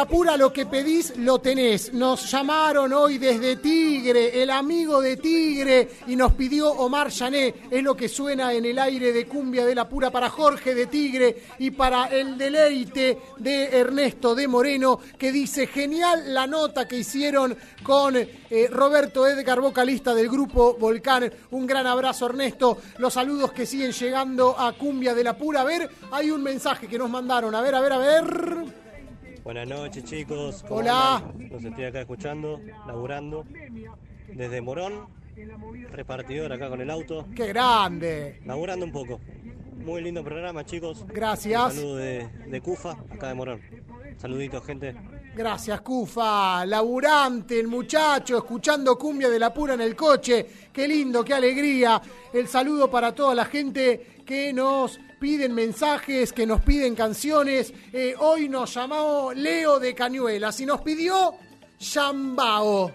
La Pura lo que pedís lo tenés. Nos llamaron hoy desde Tigre, el amigo de Tigre, y nos pidió Omar Yané. Es lo que suena en el aire de Cumbia de la Pura para Jorge de Tigre y para el deleite de Ernesto de Moreno, que dice, genial la nota que hicieron con eh, Roberto Edgar, vocalista del grupo Volcán. Un gran abrazo, Ernesto. Los saludos que siguen llegando a Cumbia de la Pura. A ver, hay un mensaje que nos mandaron. A ver, a ver, a ver. Buenas noches chicos. ¿Cómo Hola. andan? Los estoy acá escuchando, laburando. Desde Morón, repartidor acá con el auto. ¡Qué grande! Laburando un poco. Muy lindo programa chicos. Gracias. Un saludo de, de Cufa, acá de Morón. Saluditos gente. Gracias, Cufa. Laburante, el muchacho, escuchando cumbia de la pura en el coche. Qué lindo, qué alegría. El saludo para toda la gente que nos piden mensajes, que nos piden canciones. Eh, hoy nos llamó Leo de Cañuelas y nos pidió Yambao.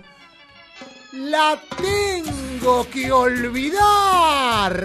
La tengo que olvidar.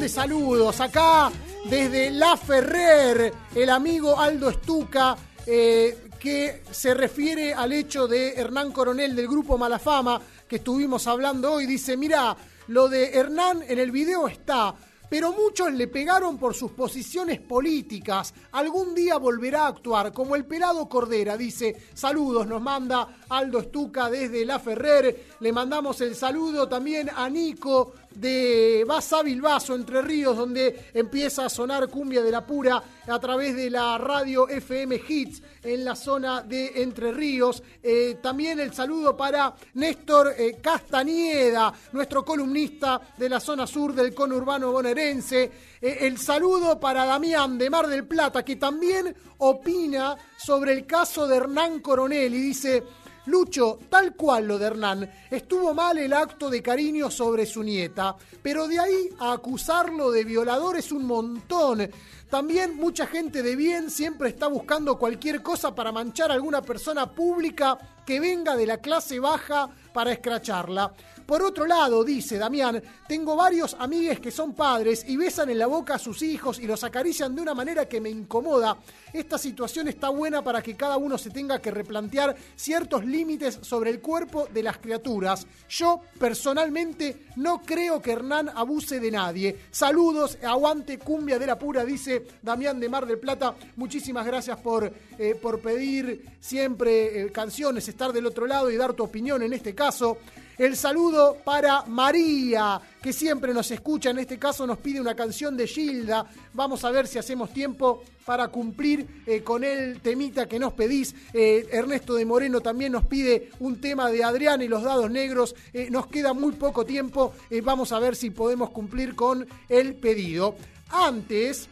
De saludos acá desde La Ferrer, el amigo Aldo Estuca, eh, que se refiere al hecho de Hernán Coronel del grupo Malafama, que estuvimos hablando hoy. Dice, mira, lo de Hernán en el video está, pero muchos le pegaron por sus posiciones políticas. Algún día volverá a actuar, como el pelado Cordera. Dice, saludos, nos manda Aldo Estuca desde La Ferrer. Le mandamos el saludo también a Nico de Baza Bilbaso, Entre Ríos, donde empieza a sonar cumbia de la pura a través de la radio FM Hits en la zona de Entre Ríos. Eh, también el saludo para Néstor eh, Castañeda, nuestro columnista de la zona sur del conurbano bonaerense. Eh, el saludo para Damián de Mar del Plata, que también opina sobre el caso de Hernán Coronel y dice... Lucho, tal cual lo de Hernán, estuvo mal el acto de cariño sobre su nieta, pero de ahí a acusarlo de violador es un montón. También mucha gente de bien siempre está buscando cualquier cosa para manchar a alguna persona pública que venga de la clase baja para escracharla. Por otro lado, dice Damián, tengo varios amigues que son padres y besan en la boca a sus hijos y los acarician de una manera que me incomoda. Esta situación está buena para que cada uno se tenga que replantear ciertos límites sobre el cuerpo de las criaturas. Yo, personalmente, no creo que Hernán abuse de nadie. Saludos, aguante cumbia de la pura, dice Damián de Mar del Plata. Muchísimas gracias por, eh, por pedir siempre eh, canciones, estar del otro lado y dar tu opinión en este caso. El saludo para María, que siempre nos escucha, en este caso nos pide una canción de Gilda. Vamos a ver si hacemos tiempo para cumplir eh, con el temita que nos pedís. Eh, Ernesto de Moreno también nos pide un tema de Adrián y los dados negros. Eh, nos queda muy poco tiempo. vamos a ver si podemos cumplir con el pedido. Antes,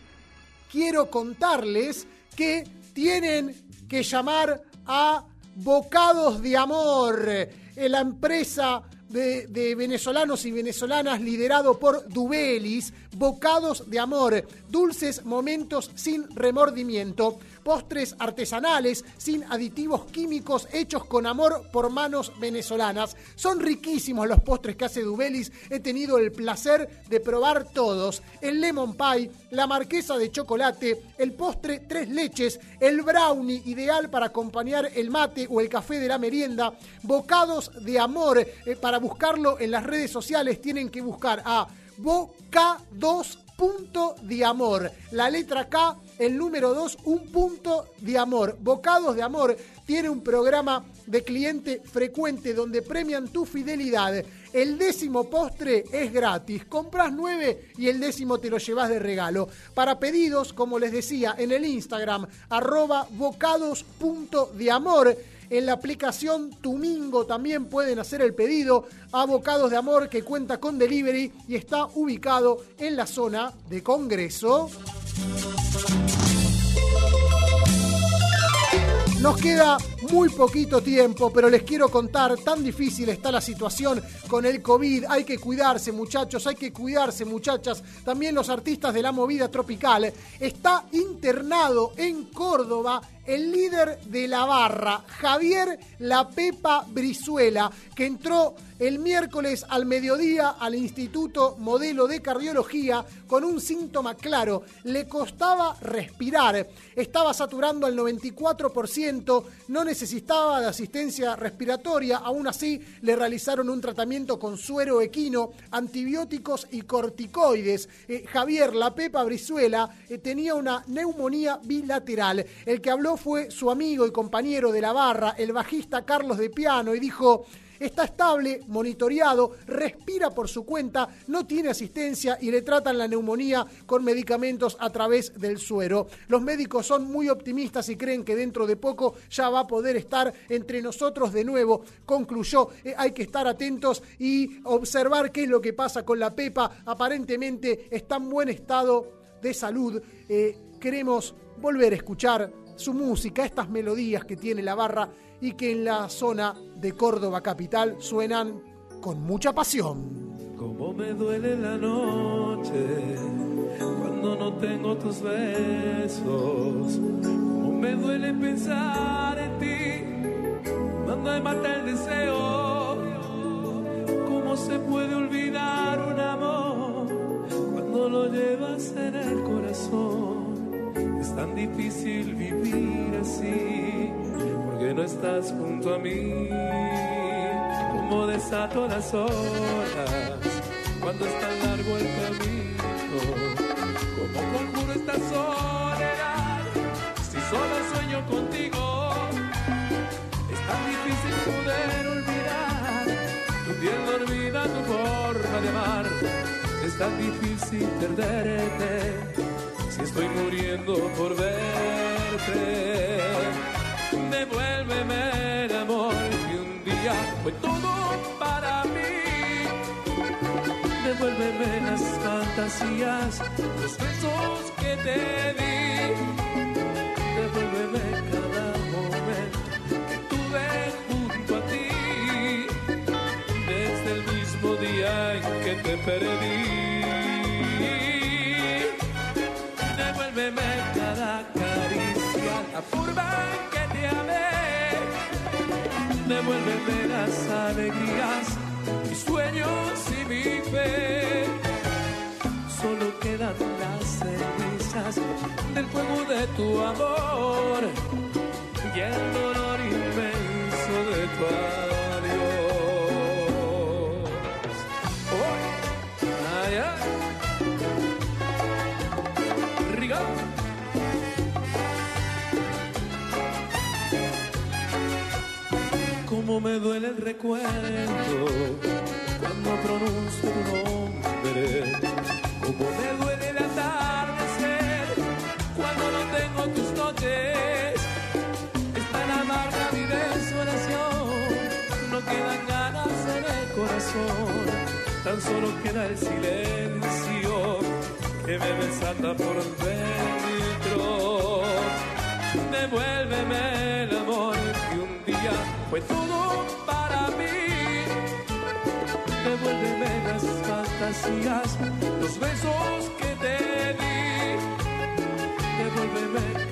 quiero contarles que tienen que llamar a Bocados de Amor la empresa de, de, venezolanos y venezolanas liderado por Dubelis, bocados de amor, dulces momentos sin remordimiento postres artesanales sin aditivos químicos hechos con amor por manos venezolanas. Son riquísimos los postres que hace Dubelis. He tenido el placer de probar todos. El lemon pie, la marquesa de chocolate, el postre tres leches, el brownie ideal para acompañar el mate o el café de la merienda, bocados de amor. Eh, para buscarlo en las redes sociales tienen que buscar a Boca2 punto de amor. La letra K, el número 2, un punto de amor. Bocados de amor tiene un programa de cliente frecuente donde premian tu fidelidad. El décimo postre es gratis. Compras nueve y el décimo te lo llevas de regalo. Para pedidos, como les decía, en el Instagram, arroba bocados.deamor. En la aplicación Tumingo también pueden hacer el pedido a Bocados de Amor que cuenta con delivery y está ubicado en la zona de Congreso. Nos queda muy poquito tiempo, pero les quiero contar, tan difícil está la situación con el COVID. Hay que cuidarse, muchachos, hay que cuidarse, muchachas. También los artistas de la movida tropical. Está internado en Córdoba el líder de la barra, Javier La Pepa Brizuela, que entró el miércoles al mediodía al Instituto Modelo de Cardiología con un síntoma claro. Le costaba respirar, estaba saturando al 94%, no necesitaba de asistencia respiratoria, aún así le realizaron un tratamiento con suero equino, antibióticos y corticoides. Eh, Javier La Pepa Brizuela eh, tenía una neumonía bilateral. El que habló fue su amigo y compañero de la barra, el bajista Carlos de Piano, y dijo, está estable, monitoreado, respira por su cuenta, no tiene asistencia y le tratan la neumonía con medicamentos a través del suero. Los médicos son muy optimistas y creen que dentro de poco ya va a poder estar entre nosotros de nuevo. Concluyó, eh, hay que estar atentos y observar qué es lo que pasa con la Pepa. Aparentemente está en buen estado de salud. Eh, queremos volver a escuchar su música, estas melodías que tiene la barra y que en la zona de Córdoba capital suenan con mucha pasión. Como me duele la noche cuando no tengo tus besos. Como me duele pensar en ti cuando me mata el deseo. Cómo se puede olvidar un amor cuando lo llevas en el corazón. Es tan difícil vivir así porque no estás junto a mí. Como desato las horas cuando es tan largo el camino. Como conjuro esta soledad si solo sueño contigo. Es tan difícil poder olvidar tu piel dormida, tu forma de amar. Es tan difícil perderte estoy muriendo por verte. Devuélveme el amor que un día fue todo para mí. Devuélveme las fantasías, los besos que te di. Devuélveme cada momento que tuve junto a ti. Desde el mismo día en que te perdí. La forma que te amé, devuélveme las alegrías, mis sueños y mi fe. Solo quedan las cenizas del fuego de tu amor y el dolor inmenso de tu adiós. Me duele el recuerdo cuando pronuncio tu nombre. Cómo me duele el atardecer cuando no tengo tus noches. Está en amarga mi desolación, no quedan ganas en el corazón. Tan solo queda el silencio que me desata por dentro. Devuélveme el fue todo para mí. Devuélveme las fantasías, los besos que te di. Devuélveme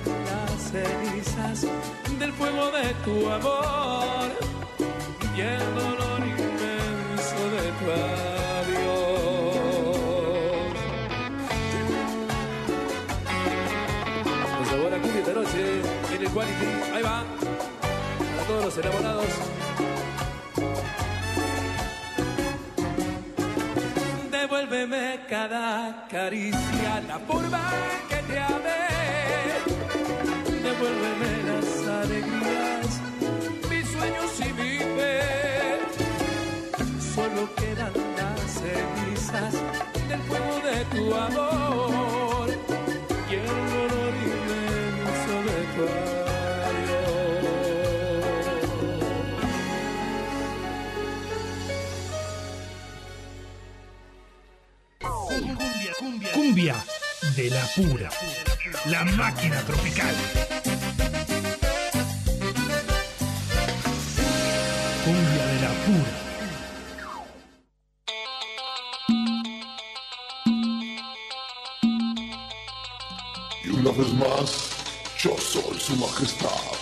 quedan las cenizas del fuego de tu amor y el dolor inmenso de tu adiós. Pues ahora cumbia noche en el quality, ahí va, a todos los enamorados. Cada caricia, la forma que te amé. Devuélveme las alegrías, mis sueños y mi fe. Solo quedan las cenizas del fuego de tu amor de la pura. La máquina tropical. Cumbia de la pura. Y una vez más, yo soy su majestad.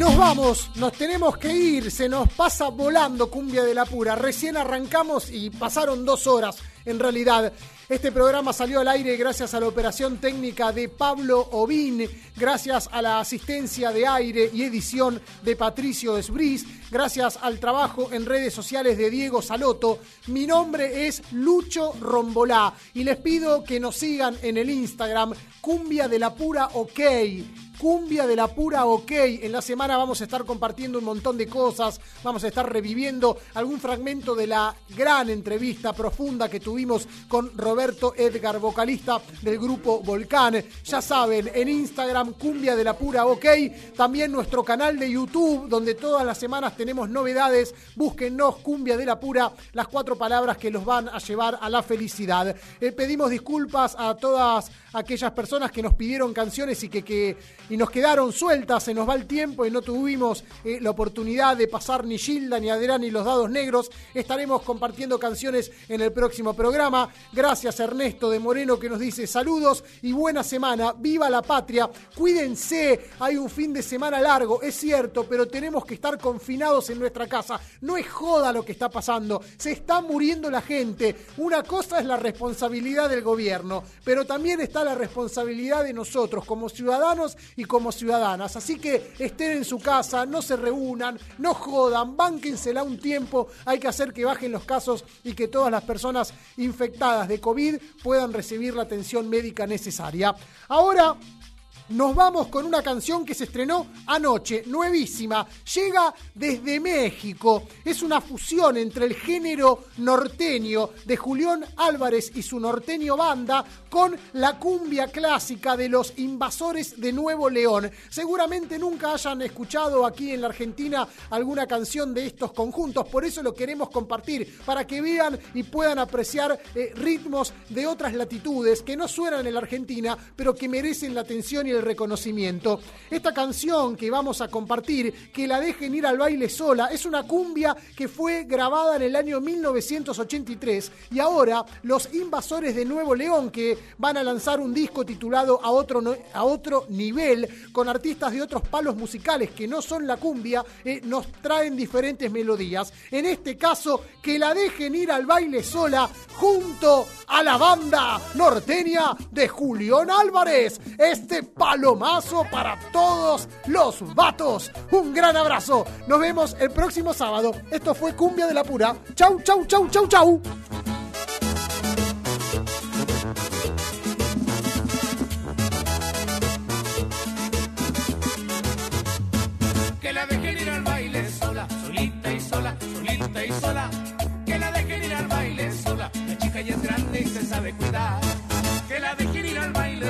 Nos vamos, nos tenemos que ir, se nos pasa volando Cumbia de la Pura. Recién arrancamos y pasaron dos horas, en realidad. Este programa salió al aire gracias a la operación técnica de Pablo Ovín, gracias a la asistencia de aire y edición de Patricio Esbris, gracias al trabajo en redes sociales de Diego Saloto. Mi nombre es Lucho Rombolá y les pido que nos sigan en el Instagram Cumbia de la Pura OK. Cumbia de la pura OK. En la semana vamos a estar compartiendo un montón de cosas. Vamos a estar reviviendo algún fragmento de la gran entrevista profunda que tuvimos con Roberto Edgar, vocalista del grupo Volcán. Ya saben, en Instagram Cumbia de la pura OK. También nuestro canal de YouTube, donde todas las semanas tenemos novedades. Búsquennos Cumbia de la pura, las cuatro palabras que los van a llevar a la felicidad. Eh, pedimos disculpas a todas aquellas personas que nos pidieron canciones y que, que y nos quedaron sueltas, se nos va el tiempo y no tuvimos eh, la oportunidad de pasar ni Gilda, ni Adrián, ni los dados negros. Estaremos compartiendo canciones en el próximo programa. Gracias Ernesto de Moreno que nos dice saludos y buena semana. Viva la patria. Cuídense. Hay un fin de semana largo, es cierto, pero tenemos que estar confinados en nuestra casa. No es joda lo que está pasando. Se está muriendo la gente. Una cosa es la responsabilidad del gobierno, pero también está la responsabilidad de nosotros como ciudadanos y como ciudadanas. Así que estén en su casa, no se reúnan, no jodan, bánquensela un tiempo. Hay que hacer que bajen los casos y que todas las personas infectadas de COVID puedan recibir la atención médica necesaria. Ahora nos vamos con una canción que se estrenó anoche, nuevísima. Llega desde México. Es una fusión entre el género norteño de Julián Álvarez y su norteño banda con la cumbia clásica de los invasores de Nuevo León. Seguramente nunca hayan escuchado aquí en la Argentina alguna canción de estos conjuntos, por eso lo queremos compartir, para que vean y puedan apreciar eh, ritmos de otras latitudes que no suenan en la Argentina, pero que merecen la atención y el reconocimiento. Esta canción que vamos a compartir, que la dejen ir al baile sola, es una cumbia que fue grabada en el año 1983 y ahora los invasores de Nuevo León, que van a lanzar un disco titulado a otro, a otro nivel, con artistas de otros palos musicales que no son la cumbia, eh, nos traen diferentes melodías. En este caso, que la dejen ir al baile sola junto a la banda norteña de Julián Álvarez. Este palomazo para todos los vatos. Un gran abrazo. Nos vemos el próximo sábado. Esto fue Cumbia de la Pura. Chau, chau, chau, chau, chau. Que la dejen ir al baile sola, solita y sola, solita y sola. Que la dejen ir al baile sola, la chica ya es grande y se sabe cuidar.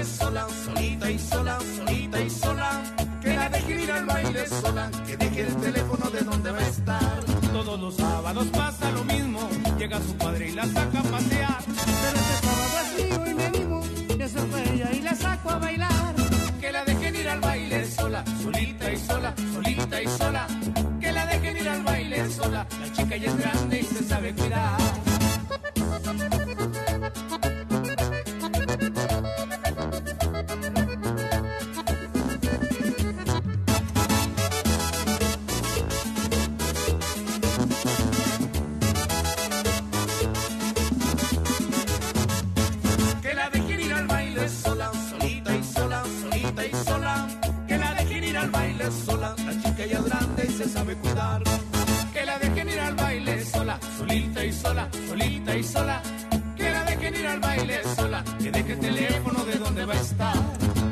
Baile sola, solita y sola, solita y sola. Que la dejen ir al baile sola, que deje el teléfono de donde va a estar. Todos los sábados pasa lo mismo, llega su padre y la saca a pasear. Pero este sábado es mío y me animo, y se ella y la saco a bailar. Que la dejen ir al baile sola, solita y sola, solita y sola. Que la dejen ir al baile sola, la chica ya es grande y se sabe cuidar. Sabe cuidar. Que la dejen ir al baile sola, solita y sola, solita y sola. Que la dejen ir al baile sola, que deje el teléfono de donde va a estar.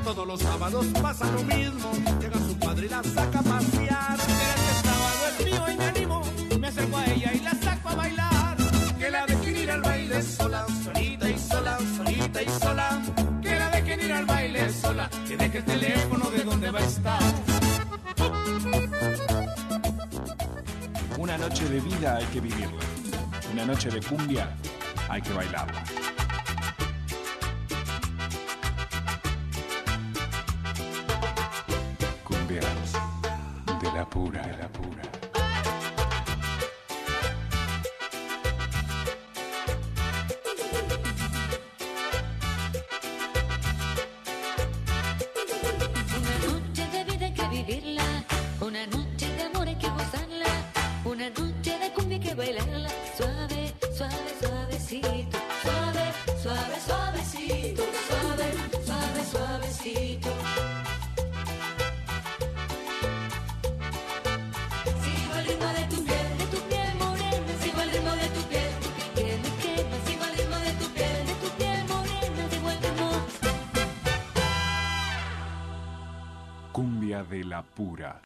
Todos los sábados pasa lo mismo, llega su padre y la saca a pasear. Pero este sábado es mío y me animo, me acerco a ella y la saco a bailar. Que la dejen ir al baile sola, solita y sola, solita y sola. Que la dejen ir al baile sola, que deje el teléfono de donde va a estar. De vida hay que vivirla. Una noche de cumbia hay que bailarla. Cumbieras de la pura, de la pura.